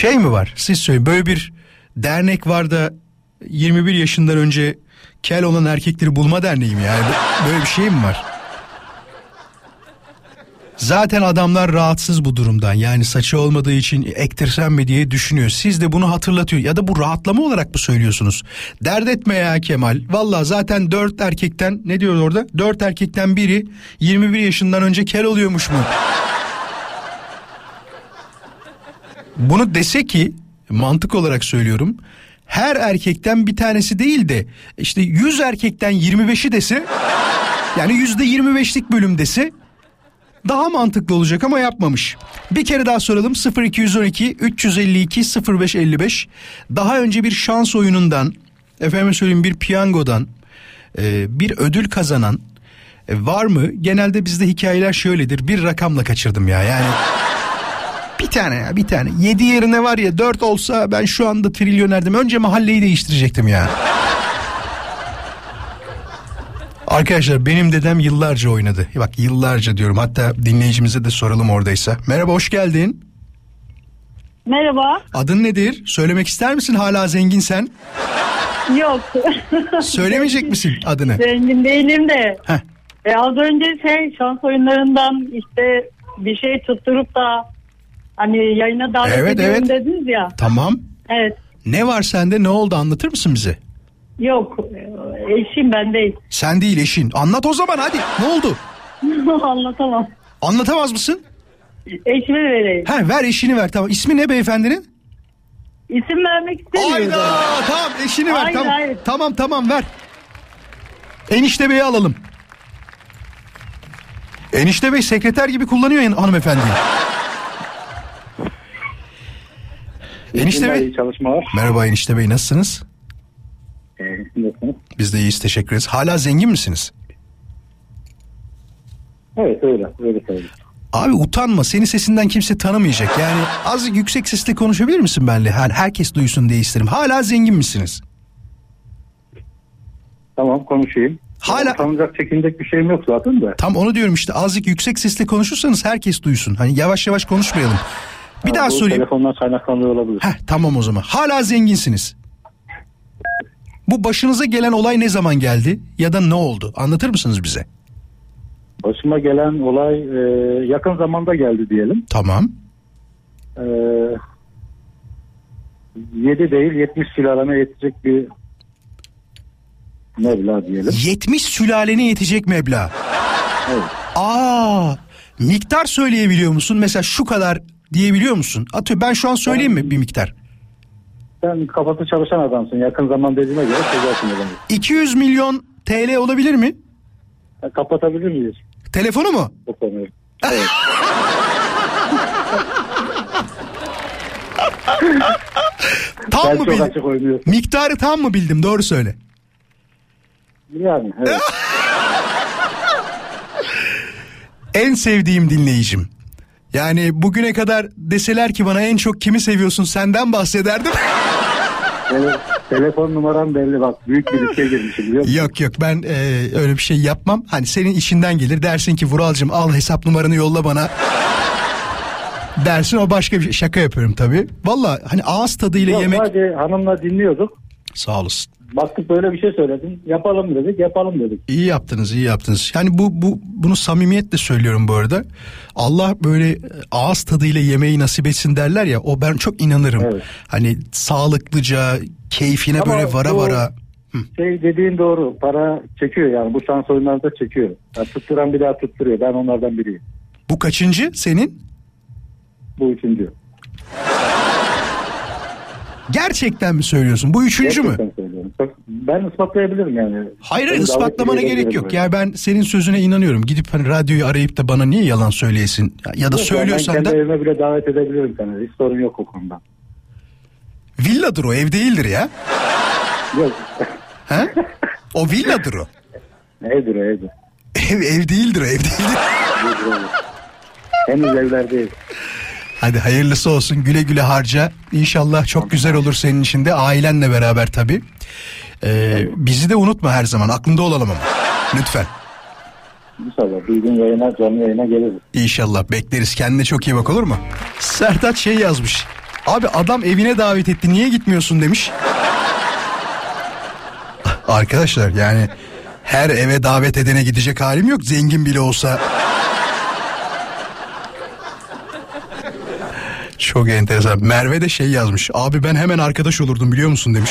Speaker 3: Şey mi var? Siz söyleyin. Böyle bir dernek var da 21 yaşından önce kel olan erkekleri bulma derneği mi yani? Böyle bir şey mi var? Zaten adamlar rahatsız bu durumdan. Yani saçı olmadığı için ektirsem mi diye düşünüyor. Siz de bunu hatırlatıyor. Ya da bu rahatlama olarak mı söylüyorsunuz? Dert etme ya Kemal. Valla zaten dört erkekten ne diyor orada? Dört erkekten biri 21 yaşından önce kel oluyormuş mu? Bunu dese ki mantık olarak söylüyorum. Her erkekten bir tanesi değil de işte 100 erkekten 25'i dese yani yüzde 25'lik bölüm dese daha mantıklı olacak ama yapmamış. Bir kere daha soralım 0212 352 0555 daha önce bir şans oyunundan efendim söyleyeyim bir piyangodan e, bir ödül kazanan e, var mı? Genelde bizde hikayeler şöyledir bir rakamla kaçırdım ya yani bir tane ya bir tane. Yedi yerine var ya dört olsa ben şu anda trilyonerdim. Önce mahalleyi değiştirecektim ya. Arkadaşlar benim dedem yıllarca oynadı. Bak yıllarca diyorum. Hatta dinleyicimize de soralım oradaysa. Merhaba hoş geldin.
Speaker 9: Merhaba.
Speaker 3: Adın nedir? Söylemek ister misin hala zengin sen?
Speaker 9: Yok.
Speaker 3: Söylemeyecek misin adını?
Speaker 9: Zengin değilim de.
Speaker 3: Heh.
Speaker 9: E, az önce şey şans oyunlarından işte bir şey tutturup da hani yayına davet
Speaker 3: Evet,
Speaker 9: ediyorum
Speaker 3: evet.
Speaker 9: dediniz ya.
Speaker 3: Tamam.
Speaker 9: Evet.
Speaker 3: Ne var sende ne oldu anlatır mısın bize?
Speaker 9: Yok. Eşim ben değil.
Speaker 3: Sen değil eşin. Anlat o zaman hadi. Ne oldu?
Speaker 9: Anlatamam.
Speaker 3: Anlatamaz mısın?
Speaker 9: Eşime vereyim.
Speaker 3: Ha ver eşini ver tamam. İsmi ne beyefendinin?
Speaker 9: İsim vermek istemiyorum.
Speaker 3: Hayda tamam eşini ver
Speaker 9: Hayır,
Speaker 3: tamam.
Speaker 9: hayır.
Speaker 3: Tamam tamam ver. Enişte beyi alalım. Enişte bey sekreter gibi kullanıyor yani Enişte bey.
Speaker 8: İyi çalışmalar.
Speaker 3: Merhaba enişte bey nasılsınız?
Speaker 8: Ee, nasılsınız?
Speaker 3: Biz de iyiyiz teşekkür ederiz. Hala zengin misiniz?
Speaker 8: Evet öyle. Öyle söyleyeyim.
Speaker 3: Abi utanma senin sesinden kimse tanımayacak. Yani azıcık yüksek sesle konuşabilir misin benimle? Yani herkes duysun diye isterim. Hala zengin misiniz?
Speaker 8: Tamam konuşayım.
Speaker 3: Hala
Speaker 10: Utanacak çekinecek bir şeyim yok zaten de.
Speaker 3: tam onu diyorum işte azıcık yüksek sesle konuşursanız herkes duysun. Hani yavaş yavaş konuşmayalım. Bir
Speaker 10: Ha,
Speaker 3: daha sorayım.
Speaker 10: Telefondan kaynaklanıyor olabilir.
Speaker 3: Heh, tamam o zaman. Hala zenginsiniz. Bu başınıza gelen olay ne zaman geldi ya da ne oldu? Anlatır mısınız bize?
Speaker 10: Başıma gelen olay e, yakın zamanda geldi diyelim.
Speaker 3: Tamam.
Speaker 10: E, 7 değil 70 sülaleme yetecek bir meblağ diyelim.
Speaker 3: 70 sülalene yetecek meblağ.
Speaker 10: Evet.
Speaker 3: Aa, miktar söyleyebiliyor musun? Mesela şu kadar diyebiliyor musun? Atıyor ben şu an söyleyeyim mi bir miktar?
Speaker 10: Sen kafası çalışan adamsın. Yakın zaman dediğime göre çözersin adamı.
Speaker 3: 200 milyon TL olabilir mi?
Speaker 10: Ha, Kapatabilir miyiz
Speaker 3: Telefonu mu?
Speaker 10: konuyu? Evet.
Speaker 3: Tam
Speaker 10: ben
Speaker 3: mı bildim? Miktarı tam mı bildim? Doğru söyle.
Speaker 10: Yani evet.
Speaker 3: En sevdiğim dinleyicim. Yani bugüne kadar deseler ki bana en çok kimi seviyorsun senden bahsederdim.
Speaker 10: Tele- telefon numaram belli bak. Büyük bir riske girmişim biliyor musun?
Speaker 3: yok yok ben e, öyle bir şey yapmam. Hani senin işinden gelir dersin ki Vuralcığım al hesap numaranı yolla bana. dersin o başka bir şey. Şaka yapıyorum tabii. Valla hani ağız tadıyla
Speaker 10: Yok,
Speaker 3: yemek.
Speaker 10: Sadece hanımla dinliyorduk.
Speaker 3: Sağ olasın.
Speaker 10: Baktık böyle bir şey söyledin. Yapalım dedik yapalım dedik.
Speaker 3: İyi yaptınız, iyi yaptınız. Yani bu bu bunu samimiyetle söylüyorum bu arada. Allah böyle ağız tadıyla yemeği nasip etsin derler ya. O ben çok inanırım.
Speaker 10: Evet.
Speaker 3: Hani sağlıklıca, keyfine
Speaker 10: Ama
Speaker 3: böyle vara
Speaker 10: bu-
Speaker 3: vara.
Speaker 10: Şey dediğin doğru. Para çekiyor yani. Bu şans oyunlarda çekiyor. Yani tutturan bir daha tutturuyor. Ben onlardan biriyim.
Speaker 3: Bu kaçıncı senin?
Speaker 10: Bu üçüncü.
Speaker 3: Gerçekten mi söylüyorsun? Bu üçüncü mü?
Speaker 10: Gerçekten söylüyorum. Ben ispatlayabilirim yani.
Speaker 3: Hayır
Speaker 10: davet
Speaker 3: ispatlamana gerek yok.
Speaker 10: ben.
Speaker 3: Ya ben senin sözüne inanıyorum. Gidip hani radyoyu arayıp da bana niye yalan söyleyesin? Ya- da
Speaker 10: Yok,
Speaker 3: söylüyorsan
Speaker 10: ben
Speaker 3: da
Speaker 10: kendi evime bile davet edebilirim seni. Hiç sorun yok o konuda.
Speaker 3: villadır o ev değildir ya.
Speaker 10: Yok.
Speaker 3: He? O villadır o.
Speaker 10: Evdir o evdir.
Speaker 3: Ev, ev değildir o ev değildir.
Speaker 10: Henüz evlerdeyiz.
Speaker 3: Hadi hayırlısı olsun güle güle harca. İnşallah çok güzel olur senin için de ailenle beraber tabii. Ee, bizi de unutma her zaman aklında olalım ama. Lütfen.
Speaker 10: İnşallah bir gün yayına, canlı yayına geliriz.
Speaker 3: İnşallah bekleriz. Kendine çok iyi bak olur mu? Sertaç şey yazmış. Abi adam evine davet etti niye gitmiyorsun demiş. Arkadaşlar yani her eve davet edene gidecek halim yok. Zengin bile olsa. Çok enteresan. Merve de şey yazmış. Abi ben hemen arkadaş olurdum biliyor musun demiş.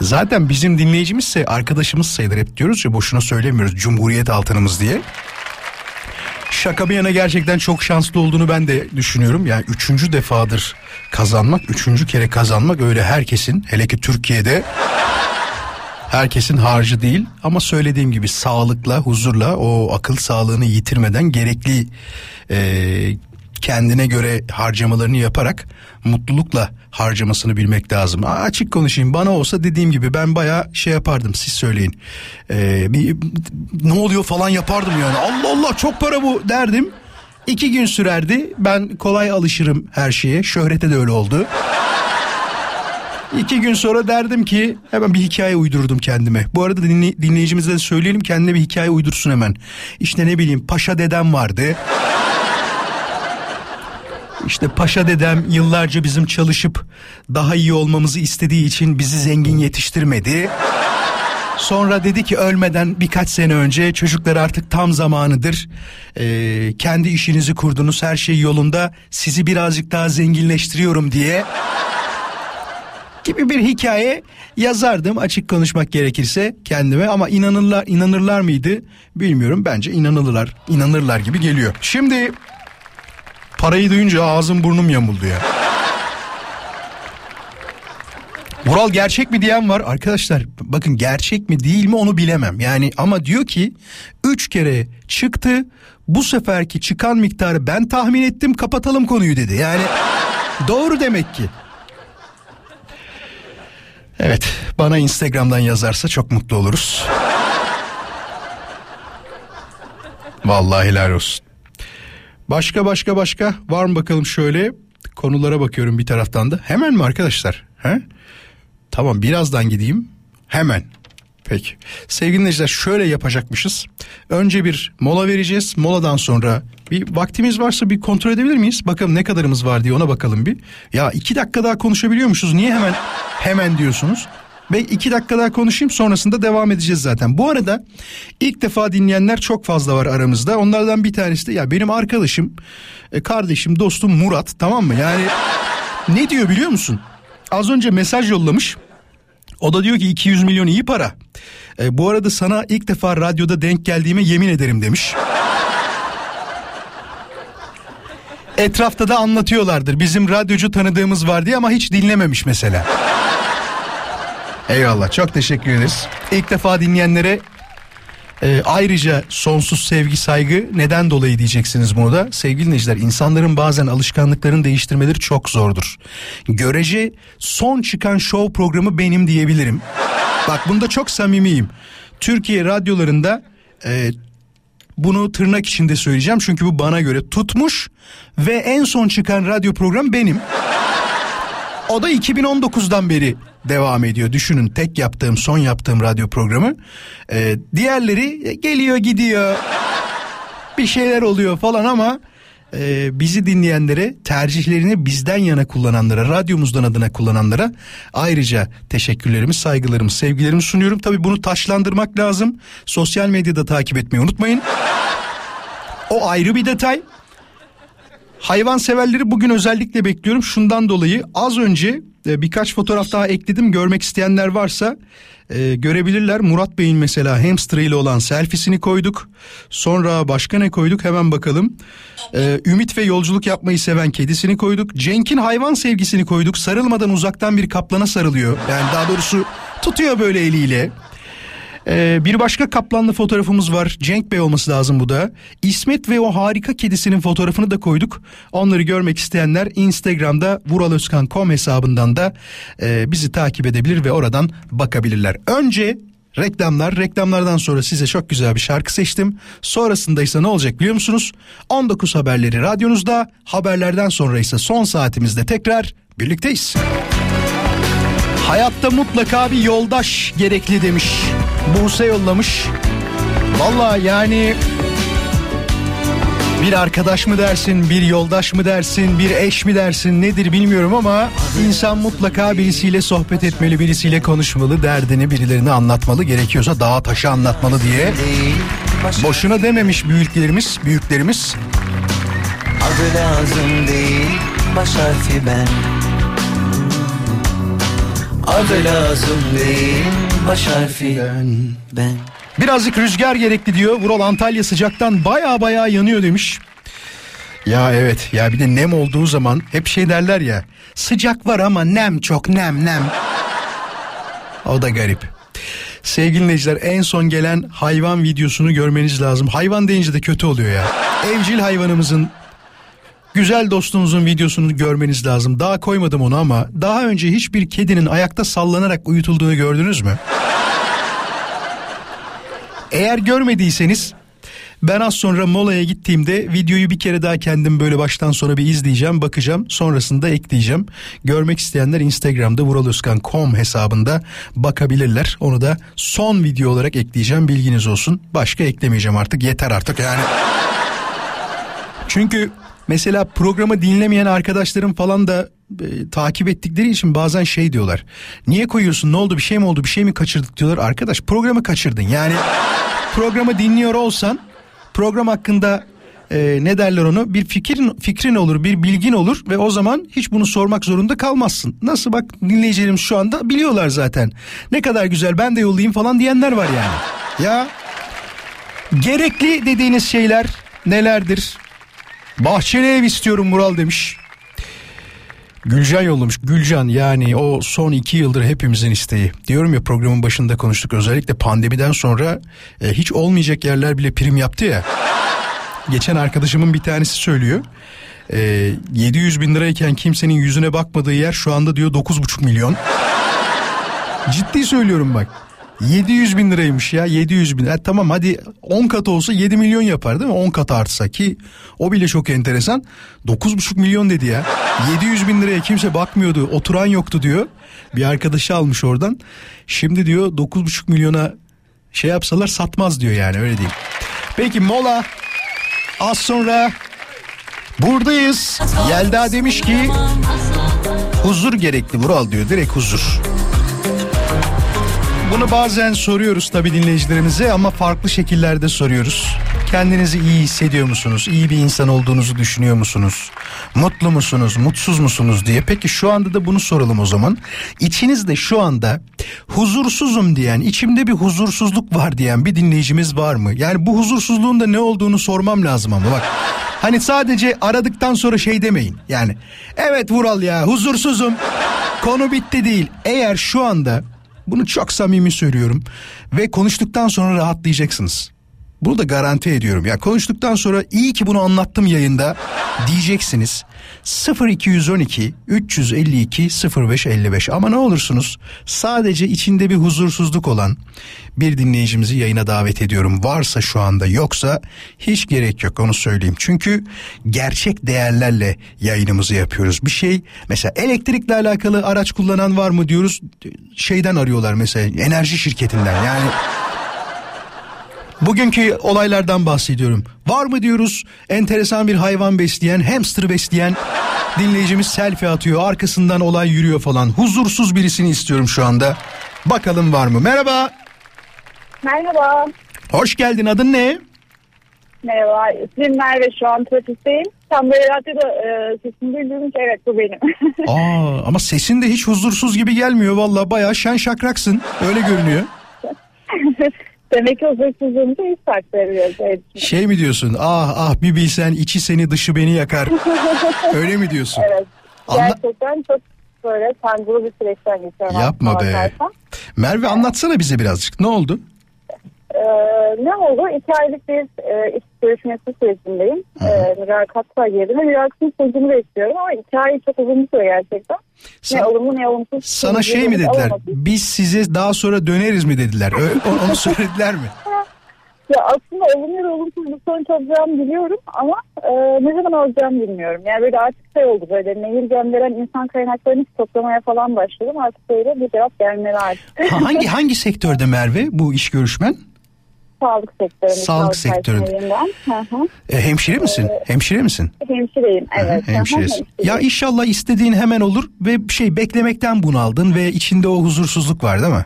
Speaker 3: Zaten bizim dinleyicimizse arkadaşımız sayılır hep diyoruz ya boşuna söylemiyoruz Cumhuriyet altınımız diye. Şaka bir yana gerçekten çok şanslı olduğunu ben de düşünüyorum. Yani üçüncü defadır kazanmak, üçüncü kere kazanmak öyle herkesin hele ki Türkiye'de herkesin harcı değil. Ama söylediğim gibi sağlıkla, huzurla o akıl sağlığını yitirmeden gerekli e, kendine göre harcamalarını yaparak mutlulukla harcamasını bilmek lazım. Açık konuşayım bana olsa dediğim gibi ben baya şey yapardım siz söyleyin. Ee, bir, ne oluyor falan yapardım yani Allah Allah çok para bu derdim. İki gün sürerdi ben kolay alışırım her şeye şöhrete de öyle oldu. İki gün sonra derdim ki hemen bir hikaye uydururdum kendime. Bu arada dinley- dinleyicimize de söyleyelim kendine bir hikaye uydursun hemen. İşte ne bileyim paşa dedem vardı. İşte paşa dedem yıllarca bizim çalışıp daha iyi olmamızı istediği için bizi zengin yetiştirmedi. Sonra dedi ki ölmeden birkaç sene önce çocuklar artık tam zamanıdır. Ee, kendi işinizi kurdunuz her şey yolunda sizi birazcık daha zenginleştiriyorum diye gibi bir hikaye yazardım açık konuşmak gerekirse kendime ama inanırlar inanırlar mıydı bilmiyorum bence inanırlar inanırlar gibi geliyor. Şimdi parayı duyunca ağzım burnum yamuldu ya. Vural gerçek mi diyen var arkadaşlar bakın gerçek mi değil mi onu bilemem yani ama diyor ki 3 kere çıktı bu seferki çıkan miktarı ben tahmin ettim kapatalım konuyu dedi yani doğru demek ki. Evet bana Instagram'dan yazarsa çok mutlu oluruz. Vallahi helal olsun. Başka başka başka var mı bakalım şöyle konulara bakıyorum bir taraftan da. Hemen mi arkadaşlar? He? Tamam birazdan gideyim. Hemen. Peki. Sevgili dinleyiciler şöyle yapacakmışız. Önce bir mola vereceğiz. Moladan sonra bir vaktimiz varsa bir kontrol edebilir miyiz? Bakalım ne kadarımız var diye ona bakalım bir. Ya iki dakika daha konuşabiliyormuşuz. Niye hemen hemen diyorsunuz? Ve iki dakika daha konuşayım sonrasında devam edeceğiz zaten. Bu arada ilk defa dinleyenler çok fazla var aramızda. Onlardan bir tanesi de ya benim arkadaşım, e, kardeşim, dostum Murat tamam mı? Yani ne diyor biliyor musun? Az önce mesaj yollamış. O da diyor ki 200 milyon iyi para. E, bu arada sana ilk defa radyoda denk geldiğime yemin ederim demiş. Etrafta da anlatıyorlardır. Bizim radyocu tanıdığımız var diye ama hiç dinlememiş mesela. Eyvallah çok teşekkür ederiz. İlk defa dinleyenlere e, ayrıca sonsuz sevgi saygı neden dolayı diyeceksiniz bunu da. Sevgili dinleyiciler insanların bazen alışkanlıklarını değiştirmeleri çok zordur. Görece son çıkan show programı benim diyebilirim. Bak bunda çok samimiyim. Türkiye radyolarında e, bunu tırnak içinde söyleyeceğim çünkü bu bana göre tutmuş ve en son çıkan radyo program benim. O da 2019'dan beri devam ediyor. Düşünün tek yaptığım son yaptığım radyo programı. Ee, diğerleri geliyor gidiyor. Bir şeyler oluyor falan ama e, bizi dinleyenlere tercihlerini bizden yana kullananlara radyomuzdan adına kullananlara ayrıca teşekkürlerimi saygılarımı sevgilerimi sunuyorum. Tabii bunu taşlandırmak lazım. Sosyal medyada takip etmeyi unutmayın. O ayrı bir detay. Hayvan severleri bugün özellikle bekliyorum. Şundan dolayı az önce e, birkaç fotoğraf daha ekledim. Görmek isteyenler varsa e, görebilirler. Murat Bey'in mesela hamster ile olan selfiesini koyduk. Sonra başka ne koyduk hemen bakalım. E, Ümit ve yolculuk yapmayı seven kedisini koyduk. Cenk'in hayvan sevgisini koyduk. Sarılmadan uzaktan bir kaplana sarılıyor. Yani daha doğrusu tutuyor böyle eliyle. Ee, bir başka kaplanlı fotoğrafımız var. Cenk Bey olması lazım bu da. İsmet ve o harika kedisinin fotoğrafını da koyduk. Onları görmek isteyenler Instagram'da vuraloskan.com hesabından da e, bizi takip edebilir ve oradan bakabilirler. Önce reklamlar. Reklamlardan sonra size çok güzel bir şarkı seçtim. Sonrasında ise ne olacak biliyor musunuz? 19 haberleri radyonuzda. Haberlerden sonra ise son saatimizde tekrar birlikteyiz. Hayatta mutlaka bir yoldaş gerekli demiş. Buse yollamış. Valla yani bir arkadaş mı dersin, bir yoldaş mı dersin, bir eş mi dersin nedir bilmiyorum ama insan mutlaka birisiyle sohbet etmeli, birisiyle konuşmalı, derdini birilerine anlatmalı, gerekiyorsa dağa taşı anlatmalı diye. Boşuna dememiş büyüklerimiz, büyüklerimiz.
Speaker 4: Adı lazım değil baş harfi ben Adı lazım değil baş harfi ben, ben.
Speaker 3: Birazcık rüzgar gerekli diyor. Vural Antalya sıcaktan baya baya yanıyor demiş. Ya evet ya bir de nem olduğu zaman hep şey derler ya. Sıcak var ama nem çok nem nem. O da garip. Sevgili dinleyiciler en son gelen hayvan videosunu görmeniz lazım. Hayvan deyince de kötü oluyor ya. Evcil hayvanımızın güzel dostumuzun videosunu görmeniz lazım. Daha koymadım onu ama daha önce hiçbir kedinin ayakta sallanarak uyutulduğunu gördünüz mü? Eğer görmediyseniz ben az sonra molaya gittiğimde videoyu bir kere daha kendim böyle baştan sona bir izleyeceğim, bakacağım. Sonrasında ekleyeceğim. Görmek isteyenler Instagram'da vuraloskan.com hesabında bakabilirler. Onu da son video olarak ekleyeceğim. Bilginiz olsun. Başka eklemeyeceğim artık. Yeter artık yani. Çünkü mesela programı dinlemeyen arkadaşlarım falan da e, takip ettikleri için bazen şey diyorlar. Niye koyuyorsun? Ne oldu? Bir şey mi oldu? Bir şey mi kaçırdık diyorlar. Arkadaş programı kaçırdın. Yani programı dinliyor olsan program hakkında e, ne derler onu bir fikrin fikrin olur bir bilgin olur ve o zaman hiç bunu sormak zorunda kalmazsın. Nasıl bak dinleyicilerimiz şu anda biliyorlar zaten. Ne kadar güzel ben de yollayayım falan diyenler var yani. Ya gerekli dediğiniz şeyler nelerdir? Bahçeli ev istiyorum Mural demiş. Gülcan yollamış. Gülcan yani o son iki yıldır hepimizin isteği. Diyorum ya programın başında konuştuk. Özellikle pandemiden sonra e, hiç olmayacak yerler bile prim yaptı ya. Geçen arkadaşımın bir tanesi söylüyor. E, 700 bin lirayken kimsenin yüzüne bakmadığı yer şu anda diyor 9,5 milyon. Ciddi söylüyorum bak. 700 bin liraymış ya 700 bin. Ha, tamam hadi 10 kat olsa 7 milyon yapar değil mi? 10 kat artsa ki o bile çok enteresan. 9,5 milyon dedi ya. 700 bin liraya kimse bakmıyordu oturan yoktu diyor. Bir arkadaşı almış oradan. Şimdi diyor 9,5 milyona şey yapsalar satmaz diyor yani öyle diyeyim. Peki mola az sonra buradayız. Yelda demiş ki huzur gerekli Vural diyor direkt huzur. Bunu bazen soruyoruz tabii dinleyicilerimize ama farklı şekillerde soruyoruz. Kendinizi iyi hissediyor musunuz? İyi bir insan olduğunuzu düşünüyor musunuz? Mutlu musunuz? Mutsuz musunuz diye. Peki şu anda da bunu soralım o zaman. İçinizde şu anda huzursuzum diyen, içimde bir huzursuzluk var diyen bir dinleyicimiz var mı? Yani bu huzursuzluğun da ne olduğunu sormam lazım ama bak. Hani sadece aradıktan sonra şey demeyin. Yani evet Vural ya huzursuzum. Konu bitti değil. Eğer şu anda bunu çok samimi söylüyorum ve konuştuktan sonra rahatlayacaksınız. Bunu da garanti ediyorum. Ya konuştuktan sonra iyi ki bunu anlattım yayında diyeceksiniz. 0212 352 0555 ama ne olursunuz sadece içinde bir huzursuzluk olan bir dinleyicimizi yayına davet ediyorum. Varsa şu anda yoksa hiç gerek yok onu söyleyeyim. Çünkü gerçek değerlerle yayınımızı yapıyoruz. Bir şey mesela elektrikle alakalı araç kullanan var mı diyoruz şeyden arıyorlar mesela enerji şirketinden yani Bugünkü olaylardan bahsediyorum. Var mı diyoruz enteresan bir hayvan besleyen, hamster besleyen dinleyicimiz selfie atıyor. Arkasından olay yürüyor falan. Huzursuz birisini istiyorum şu anda. Bakalım var mı? Merhaba.
Speaker 9: Merhaba.
Speaker 3: Hoş geldin. Adın ne?
Speaker 9: Merhaba. İsmim Merve. Şu an trafikteyim. Tam böyle radyoda e, sesini duyduğum için evet bu benim.
Speaker 3: Aa, ama sesin de hiç huzursuz gibi gelmiyor. Valla bayağı şen şakraksın. Öyle görünüyor.
Speaker 9: Demek ki huzursuzluğumu da hiç saklayabiliyoruz. Evet.
Speaker 3: Şey mi diyorsun? Ah ah bir bilsen içi seni dışı beni yakar. Öyle mi diyorsun?
Speaker 9: Evet.
Speaker 3: Anla-
Speaker 9: Gerçekten çok böyle sancılı bir süreçten geçiyorum.
Speaker 3: Yapma be.
Speaker 9: bakarsan.
Speaker 3: Merve anlatsana bize birazcık. Ne oldu?
Speaker 9: Ee, ne oldu? İki aylık bir e, iş görüşmesi sürecindeyim. E, mülakata girdim ve mülakatın sonucunu bekliyorum ama iki ay çok uzun bir süre gerçekten.
Speaker 3: Sen-
Speaker 9: ne olumlu ne olumsuz.
Speaker 3: Sana şey mi
Speaker 9: sonucu
Speaker 3: dediler?
Speaker 9: alamadım.
Speaker 3: Biz size daha sonra döneriz mi dediler? Ö- onu söylediler mi?
Speaker 9: Ya aslında olumlu da olumsuz bir sonuç alacağımı biliyorum ama e, ne zaman alacağımı bilmiyorum. Yani böyle artık şey oldu böyle mail gönderen insan kaynaklarını toplamaya falan başladım. Artık böyle bir cevap gelmeli artık.
Speaker 3: Ha, hangi hangi sektörde Merve bu iş görüşmen?
Speaker 9: Sağlık sektöründe.
Speaker 3: Sağlık sektöründe. E, hemşire misin? Hemşire misin?
Speaker 9: Hemşireyim evet. Hı
Speaker 3: Hemşiresin. Ya inşallah istediğin hemen olur ve şey beklemekten bunaldın ve içinde o huzursuzluk var değil mi?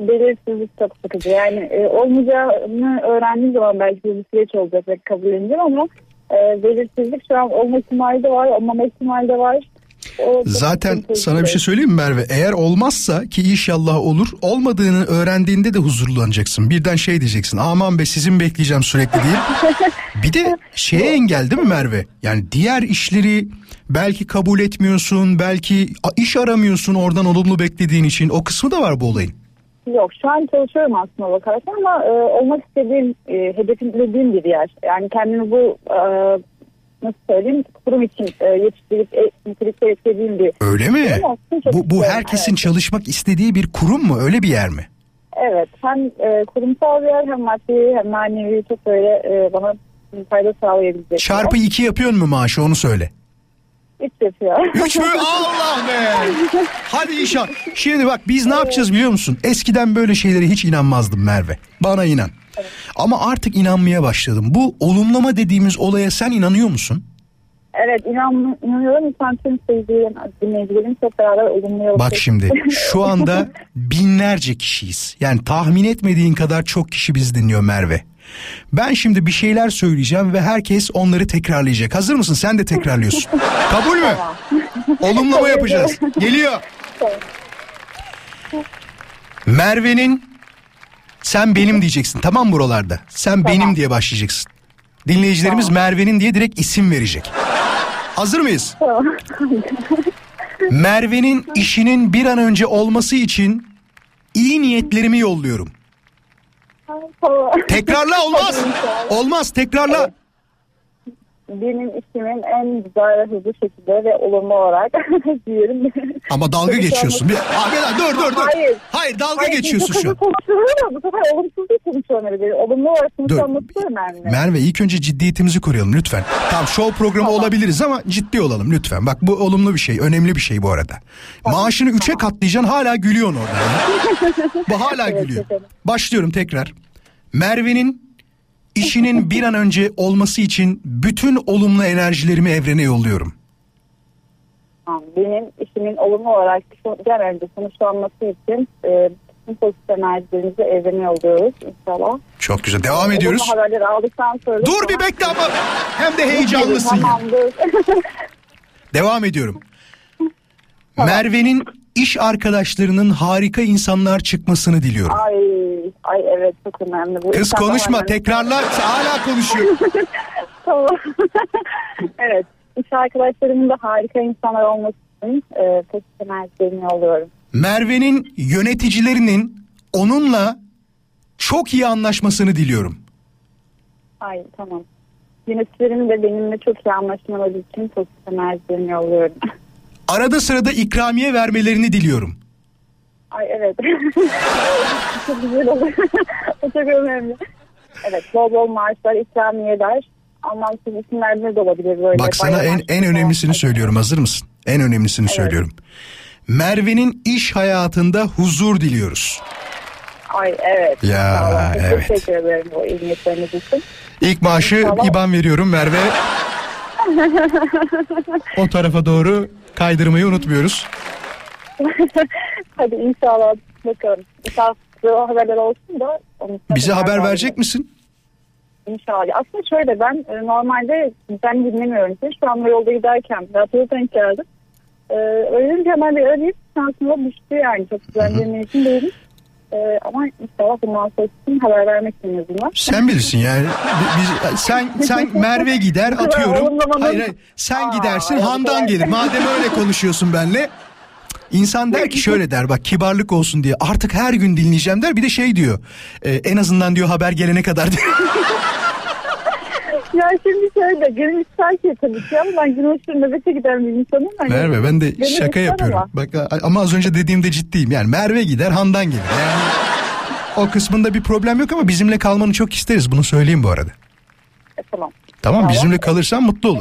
Speaker 9: belirsizlik çok sıkıcı. Yani e, olmayacağını öğrendiğim zaman belki bir süreç olacak ve kabulleneceğim ama e, belirsizlik şu an olma ihtimali de var, olmama ihtimali de var.
Speaker 3: Zaten sana bir şey söyleyeyim mi Merve? Eğer olmazsa ki inşallah olur, olmadığını öğrendiğinde de huzurlanacaksın. Birden şey diyeceksin. Aman be sizin bekleyeceğim sürekli değil. Bir de şeye engel değil mi Merve? Yani diğer işleri belki kabul etmiyorsun, belki iş aramıyorsun oradan olumlu beklediğin için. O kısmı da var bu olayın.
Speaker 9: Yok şu an çalışıyorum aslında bakarsan ama e, olmak istediğim, e, hedeflediğim bir yer. Yani kendimi bu e, nasıl söyleyeyim kurum için e, yetiştirip e, nitelikte eklediğim bir
Speaker 3: Öyle mi? Bu, bu herkesin
Speaker 9: Evet.
Speaker 3: çalışmak istediği bir kurum mu? Öyle bir yer mi?
Speaker 9: Evet hem e, kurumsal bir yer hem maddi hem manevi çok böyle e, bana fayda sağlayabilecek.
Speaker 3: Çarpı iki yapıyorsun mu maaşı onu söyle.
Speaker 9: Üç yapıyor.
Speaker 3: Üç mü? Allah be! Hadi inşallah. Şimdi bak biz ne yapacağız biliyor musun? Eskiden böyle şeylere hiç inanmazdım Merve. Bana inan. Ama artık inanmaya başladım. Bu olumlama dediğimiz olaya sen inanıyor musun?
Speaker 9: Evet inan, inanıyorum. Lütfen tüm seyircilerin, dinleyicilerin çok beraber olumlu yol
Speaker 3: Bak şimdi şu anda binlerce kişiyiz. Yani tahmin etmediğin kadar çok kişi bizi dinliyor Merve. Ben şimdi bir şeyler söyleyeceğim ve herkes onları tekrarlayacak. Hazır mısın? Sen de tekrarlıyorsun. Kabul mü? Olumlama yapacağız. Geliyor. Merve'nin sen benim diyeceksin tamam buralarda? Sen benim diye başlayacaksın. Dinleyicilerimiz Merve'nin diye direkt isim verecek. Hazır mıyız? Merve'nin işinin bir an önce olması için iyi niyetlerimi yolluyorum. Tekrarla olmaz. Olmaz tekrarla.
Speaker 9: Benim işimin en güzel hızlı şekilde ve olumlu olarak diyelim.
Speaker 3: Ama dalga geçiyorsun. Bir, abi dur dur dur.
Speaker 9: Hayır.
Speaker 3: Hayır dalga
Speaker 9: Hayır,
Speaker 3: geçiyorsun şu an.
Speaker 9: ama bu sefer olumsuz değil konuşuyorum. öyle. Olumlu olarak konuşuyorum Merve.
Speaker 3: Merve ilk önce ciddiyetimizi koruyalım lütfen. Tamam show programı olabiliriz ama ciddi olalım lütfen. Bak bu olumlu bir şey, önemli bir şey bu arada. Maaşını üçe katlayacaksın hala gülüyorsun orada. bu hala
Speaker 9: Evet,
Speaker 3: gülüyor.
Speaker 9: efendim.
Speaker 3: Başlıyorum tekrar. Merve'nin işinin bir an önce olması için bütün olumlu enerjilerimi evrene yolluyorum.
Speaker 9: Benim işimin olumlu olarak bir an önce sonuçlanması için e, bütün pozitif enerjilerimizi evrene yolluyoruz inşallah.
Speaker 3: Çok güzel. Devam ediyoruz.
Speaker 9: Olumlu haberleri aldıktan sonra...
Speaker 3: Dur bir bekle ama hem de heyecanlısın.
Speaker 9: Tamamdır.
Speaker 3: Devam ediyorum. Merve'nin iş arkadaşlarının harika insanlar çıkmasını diliyorum.
Speaker 9: ay, ay evet çok önemli. Bu
Speaker 3: Kız konuşma
Speaker 9: önemli.
Speaker 3: tekrarla hala konuşuyor.
Speaker 9: Tamam. evet. İş arkadaşlarımın da harika insanlar olması için e, pozitif enerjilerini yolluyorum.
Speaker 3: Merve'nin yöneticilerinin onunla çok iyi anlaşmasını diliyorum.
Speaker 9: Ay tamam. Yöneticilerim de benimle çok iyi anlaşmaları için pozitif enerjilerini yolluyorum.
Speaker 3: Arada sırada ikramiye vermelerini diliyorum.
Speaker 9: Ay evet. çok güzel olur. çok önemli. Evet bol bol maaşlar, ikramiyeler. Anlamsız isimlerde de olabilir böyle.
Speaker 3: Bak sana en en önemlisini söylüyorum. Hazır mısın? En önemlisini söylüyorum. Merve'nin iş hayatında huzur diliyoruz.
Speaker 9: Ay evet.
Speaker 3: Ya,
Speaker 9: olun.
Speaker 3: Evet.
Speaker 9: Teşekkür ederim bu iyi niyetleriniz için.
Speaker 3: İlk maaşı
Speaker 9: İnşallah.
Speaker 3: IBAN veriyorum Merve. O tarafa doğru kaydırmayı unutmuyoruz.
Speaker 9: Hadi inşallah bakalım. İnşallah o haberler olsun da.
Speaker 3: Bize haber
Speaker 9: haber
Speaker 3: verecek misin?
Speaker 9: İnşallah. Aslında şöyle ben e, normalde ben dinlemiyorum. Şu anda yolda giderken radyoya denk geldim. Ee, öyle hemen bir arayayım. Şansıma düştü yani. Çok güzel mevsim değilim. Ee, ama inşallah bundan sonra için haber vermek için azından.
Speaker 3: Sen bilirsin yani. Bi- Biz, sen sen Merve gider atıyorum. Hayır, hayır. Sen gidersin Handan gelir. Madem öyle konuşuyorsun benle. İnsan der ki şöyle der bak kibarlık olsun diye artık her gün dinleyeceğim der bir de şey diyor e, en azından diyor haber gelene kadar diyor.
Speaker 9: Ya şimdi şöyle gönül ki tabii ki ama ben aşırı nöbete giden bir insanım. Hani,
Speaker 3: Merve ben de
Speaker 9: gönül
Speaker 3: şaka yapıyorum.
Speaker 9: ama.
Speaker 3: Bak ama az önce dediğimde ciddiyim yani Merve gider Handan gelir. Yani o kısmında bir problem yok ama bizimle kalmanı çok isteriz bunu söyleyeyim bu arada.
Speaker 9: E, tamam.
Speaker 3: Tamam bizimle kalırsan mutlu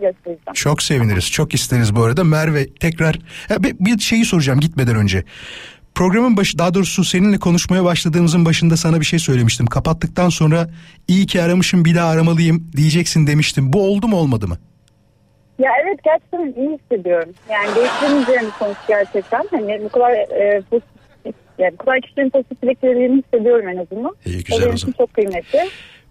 Speaker 9: göstereceğim.
Speaker 3: Çok seviniriz. Çok isteriz bu arada. Merve tekrar Ya bir şeyi soracağım gitmeden önce. Programın başı daha doğrusu seninle konuşmaya başladığımızın başında sana bir şey söylemiştim. Kapattıktan sonra iyi ki aramışım bir daha aramalıyım diyeceksin demiştim. Bu oldu mu olmadı mı?
Speaker 9: Ya evet gerçekten iyi hissediyorum. Yani değiştirmeyeceğim bir sonuç gerçekten. Hani bu kadar e, pozitif, yani bu kadar kişilerin pozitif dileklerini hissediyorum en azından.
Speaker 3: İyi,
Speaker 9: O
Speaker 3: güzel
Speaker 9: benim
Speaker 3: o
Speaker 9: için
Speaker 3: zaman.
Speaker 9: çok kıymetli.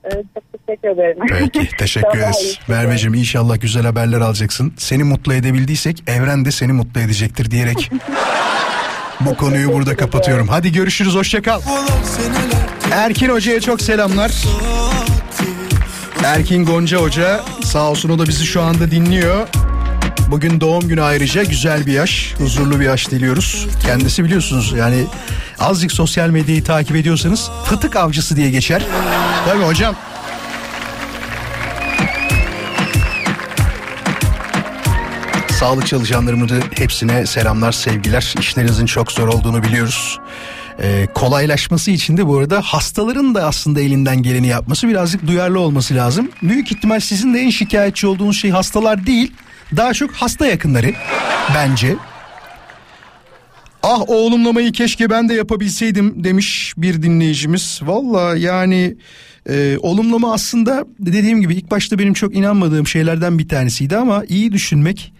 Speaker 9: E, çok teşekkür ederim.
Speaker 3: Peki teşekkür ederiz. Merveciğim inşallah güzel haberler alacaksın. Seni mutlu edebildiysek evren de seni mutlu edecektir diyerek bu konuyu burada kapatıyorum. Hadi görüşürüz hoşça kal. Erkin Hoca'ya çok selamlar. Erkin Gonca Hoca sağ olsun o da bizi şu anda dinliyor. Bugün doğum günü ayrıca güzel bir yaş, huzurlu bir yaş diliyoruz. Kendisi biliyorsunuz yani azıcık sosyal medyayı takip ediyorsanız fıtık avcısı diye geçer. Tabii hocam. Sağlık çalışanlarımızı hepsine selamlar, sevgiler. İşlerinizin çok zor olduğunu biliyoruz. Ee, kolaylaşması için de bu arada hastaların da aslında elinden geleni yapması birazcık duyarlı olması lazım. Büyük ihtimal sizin de en şikayetçi olduğunuz şey hastalar değil, daha çok hasta yakınları bence. Ah o olumlamayı keşke ben de yapabilseydim demiş bir dinleyicimiz. Valla yani e, olumlama aslında dediğim gibi ilk başta benim çok inanmadığım şeylerden bir tanesiydi ama iyi düşünmek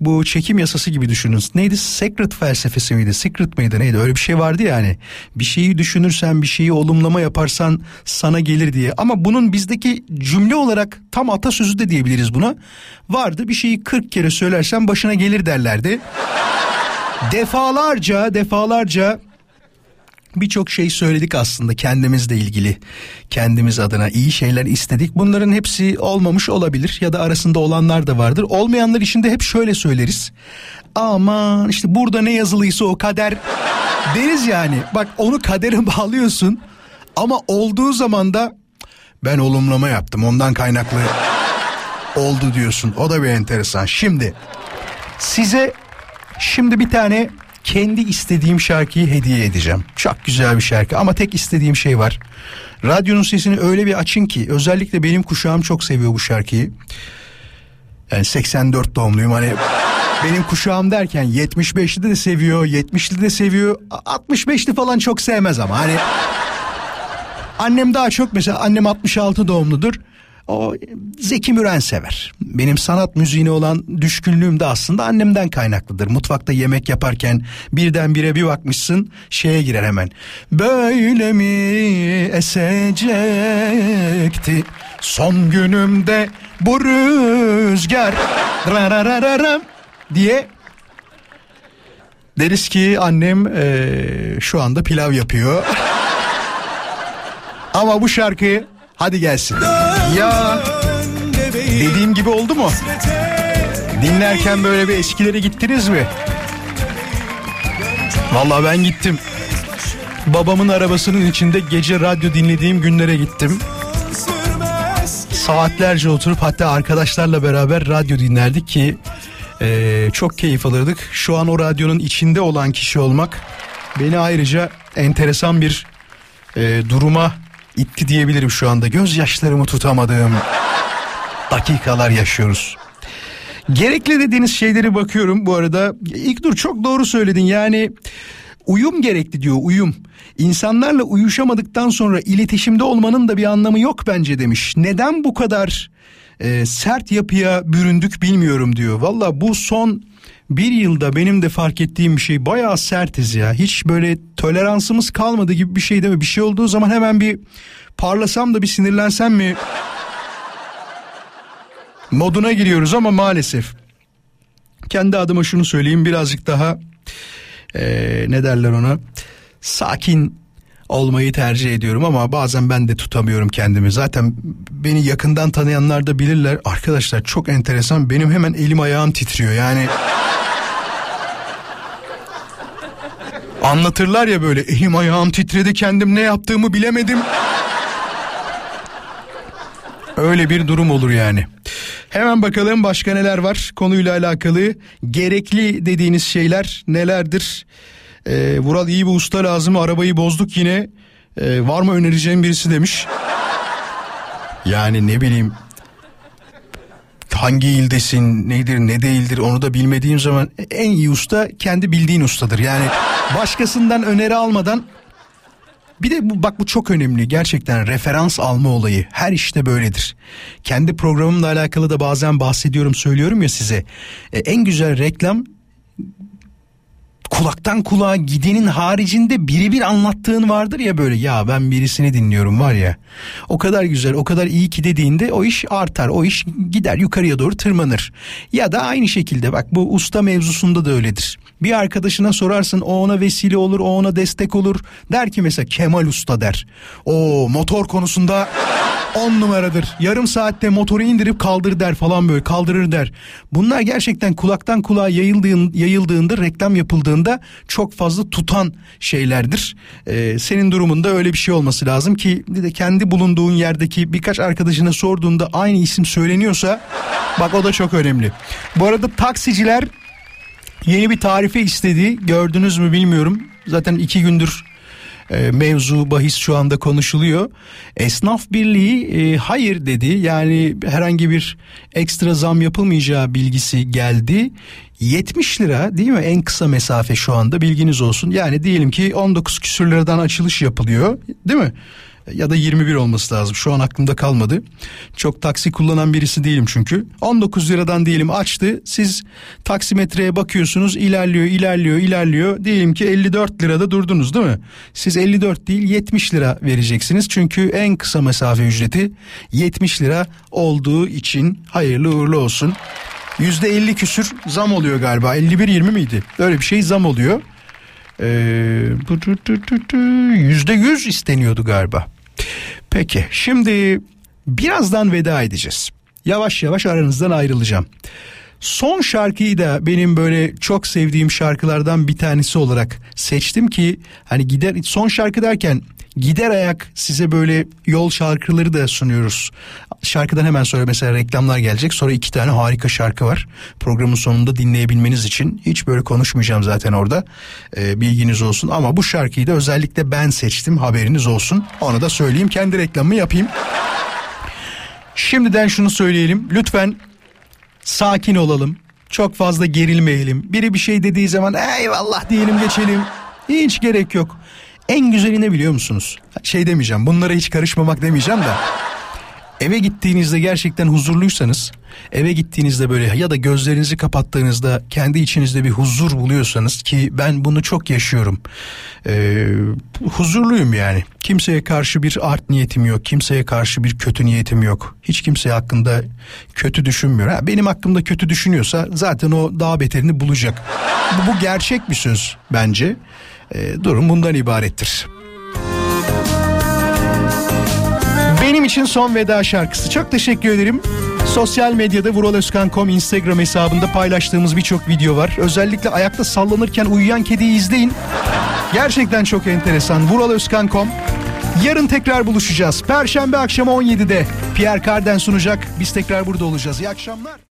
Speaker 3: bu çekim yasası gibi düşünün. Neydi? Secret felsefesi miydi? Secret miydi? Neydi? Öyle bir şey vardı yani. Bir şeyi düşünürsen bir şeyi olumlama yaparsan sana gelir diye. Ama bunun bizdeki cümle olarak tam atasözü de diyebiliriz buna. Vardı bir şeyi 40 kere söylersen başına gelir derlerdi defalarca defalarca birçok şey söyledik aslında kendimizle ilgili. Kendimiz adına iyi şeyler istedik. Bunların hepsi olmamış olabilir ya da arasında olanlar da vardır. Olmayanlar için de hep şöyle söyleriz. Aman işte burada ne yazılıysa o kader deriz yani. Bak onu kadere bağlıyorsun ama olduğu zaman da ben olumlama yaptım ondan kaynaklı oldu diyorsun. O da bir enteresan. Şimdi size şimdi bir tane kendi istediğim şarkıyı hediye edeceğim. Çok güzel bir şarkı ama tek istediğim şey var. Radyonun sesini öyle bir açın ki özellikle benim kuşağım çok seviyor bu şarkıyı. Yani 84 doğumluyum hani benim kuşağım derken 75'li de seviyor, 70'li de seviyor. 65'li falan çok sevmez ama hani annem daha çok mesela annem 66 doğumludur. O Zeki Müren sever. Benim sanat müziğine olan düşkünlüğüm de aslında annemden kaynaklıdır. Mutfakta yemek yaparken birdenbire bir bakmışsın şeye girer hemen. Böyle mi esecekti son günümde bu rüzgar diye deriz ki annem eee, şu anda pilav yapıyor. Ama bu şarkı hadi gelsin. Ya dediğim gibi oldu mu? Dinlerken böyle bir eskilere gittiniz mi? Vallahi ben gittim. Babamın arabasının içinde gece radyo dinlediğim günlere gittim. Saatlerce oturup hatta arkadaşlarla beraber radyo dinlerdik ki eee, çok keyif alırdık. Şu an o radyonun içinde olan kişi olmak beni ayrıca enteresan bir eee, duruma itti diyebilirim şu anda. Gözyaşlarımı tutamadığım dakikalar yaşıyoruz. Gerekli dediğiniz şeyleri bakıyorum bu arada. İlk dur çok doğru söyledin yani uyum gerekli diyor uyum. İnsanlarla uyuşamadıktan sonra iletişimde olmanın da bir anlamı yok bence demiş. Neden bu kadar e, sert yapıya büründük bilmiyorum diyor. Valla bu son bir yılda benim de fark ettiğim bir şey bayağı sertiz ya. Hiç böyle toleransımız kalmadı gibi bir şey değil mi? Bir şey olduğu zaman hemen bir parlasam da bir sinirlensem mi? Moduna giriyoruz ama maalesef. Kendi adıma şunu söyleyeyim birazcık daha eee, ne derler ona sakin olmayı tercih ediyorum ama bazen ben de tutamıyorum kendimi. Zaten beni yakından tanıyanlar da bilirler. Arkadaşlar çok enteresan benim hemen elim ayağım titriyor yani. Anlatırlar ya böyle elim ayağım titredi kendim ne yaptığımı bilemedim. Öyle bir durum olur yani. Hemen bakalım başka neler var konuyla alakalı. Gerekli dediğiniz şeyler nelerdir? Ee, Vural iyi bir usta lazım arabayı bozduk yine. Ee, var mı önereceğim birisi demiş. Yani ne bileyim hangi ildesin nedir ne değildir onu da bilmediğim zaman en iyi usta kendi bildiğin ustadır. Yani başkasından öneri almadan. Bir de bu, bak bu çok önemli. Gerçekten referans alma olayı. Her işte böyledir. Kendi programımla alakalı da bazen bahsediyorum söylüyorum ya size. E, en güzel reklam kulaktan kulağa gidenin haricinde birebir anlattığın vardır ya böyle. Ya ben birisini dinliyorum var ya. O kadar güzel o kadar iyi ki dediğinde o iş artar o iş gider yukarıya doğru tırmanır. Ya da aynı şekilde bak bu usta mevzusunda da öyledir bir arkadaşına sorarsın o ona vesile olur o ona destek olur. Der ki mesela Kemal Usta der. O motor konusunda on numaradır. Yarım saatte motoru indirip kaldır der falan böyle kaldırır der. Bunlar gerçekten kulaktan kulağa yayıldığın, yayıldığında reklam yapıldığında çok fazla tutan şeylerdir. Ee, senin durumunda öyle bir şey olması lazım ki de kendi bulunduğun yerdeki birkaç arkadaşına sorduğunda aynı isim söyleniyorsa bak o da çok önemli. Bu arada taksiciler Yeni bir tarife istedi. Gördünüz mü bilmiyorum. Zaten iki gündür e, mevzu bahis şu anda konuşuluyor. Esnaf Birliği e, hayır dedi. Yani herhangi bir ekstra zam yapılmayacağı bilgisi geldi. 70 lira değil mi en kısa mesafe şu anda bilginiz olsun. Yani diyelim ki 19 küsür liradan açılış yapılıyor değil mi? Ya da 21 olması lazım. Şu an aklımda kalmadı. Çok taksi kullanan birisi değilim çünkü. 19 liradan diyelim açtı. Siz taksimetreye bakıyorsunuz ilerliyor ilerliyor ilerliyor. Diyelim ki 54 lirada durdunuz değil mi? Siz 54 değil 70 lira vereceksiniz. Çünkü en kısa mesafe ücreti 70 lira olduğu için hayırlı uğurlu olsun. %50 küsür zam oluyor galiba. 51-20 miydi? Öyle bir şey zam oluyor. Ee, bu tü tü tü tü, yüzde yüz isteniyordu galiba. Peki şimdi birazdan veda edeceğiz. Yavaş yavaş aranızdan ayrılacağım. Son şarkıyı da benim böyle çok sevdiğim şarkılardan bir tanesi olarak seçtim ki hani gider son şarkı derken gider ayak size böyle yol şarkıları da sunuyoruz. Şarkıdan hemen sonra mesela reklamlar gelecek. Sonra iki tane harika şarkı var. Programın sonunda dinleyebilmeniz için hiç böyle konuşmayacağım zaten orada. Ee, bilginiz olsun ama bu şarkıyı da özellikle ben seçtim. Haberiniz olsun. Onu da söyleyeyim. Kendi reklamımı yapayım. Şimdiden şunu söyleyelim. Lütfen sakin olalım. Çok fazla gerilmeyelim. Biri bir şey dediği zaman eyvallah diyelim geçelim. Hiç gerek yok. En güzeli ne biliyor musunuz? Şey demeyeceğim bunlara hiç karışmamak demeyeceğim de. Eve gittiğinizde gerçekten huzurluysanız, eve gittiğinizde böyle ya da gözlerinizi kapattığınızda kendi içinizde bir huzur buluyorsanız ki ben bunu çok yaşıyorum. Ee, huzurluyum yani. Kimseye karşı bir art niyetim yok, kimseye karşı bir kötü niyetim yok. Hiç kimse hakkında kötü düşünmüyor. Benim hakkımda kötü düşünüyorsa zaten o daha beterini bulacak. Bu, bu gerçek bir söz bence. Ee, durum bundan ibarettir. Benim için son veda şarkısı. Çok teşekkür ederim. Sosyal medyada vuraloskan.com Instagram hesabında paylaştığımız birçok video var. Özellikle ayakta sallanırken uyuyan kediyi izleyin. Gerçekten çok enteresan. Vuraloskan.com Yarın tekrar buluşacağız. Perşembe akşamı 17'de Pierre Carden sunacak. Biz tekrar burada olacağız. İyi akşamlar.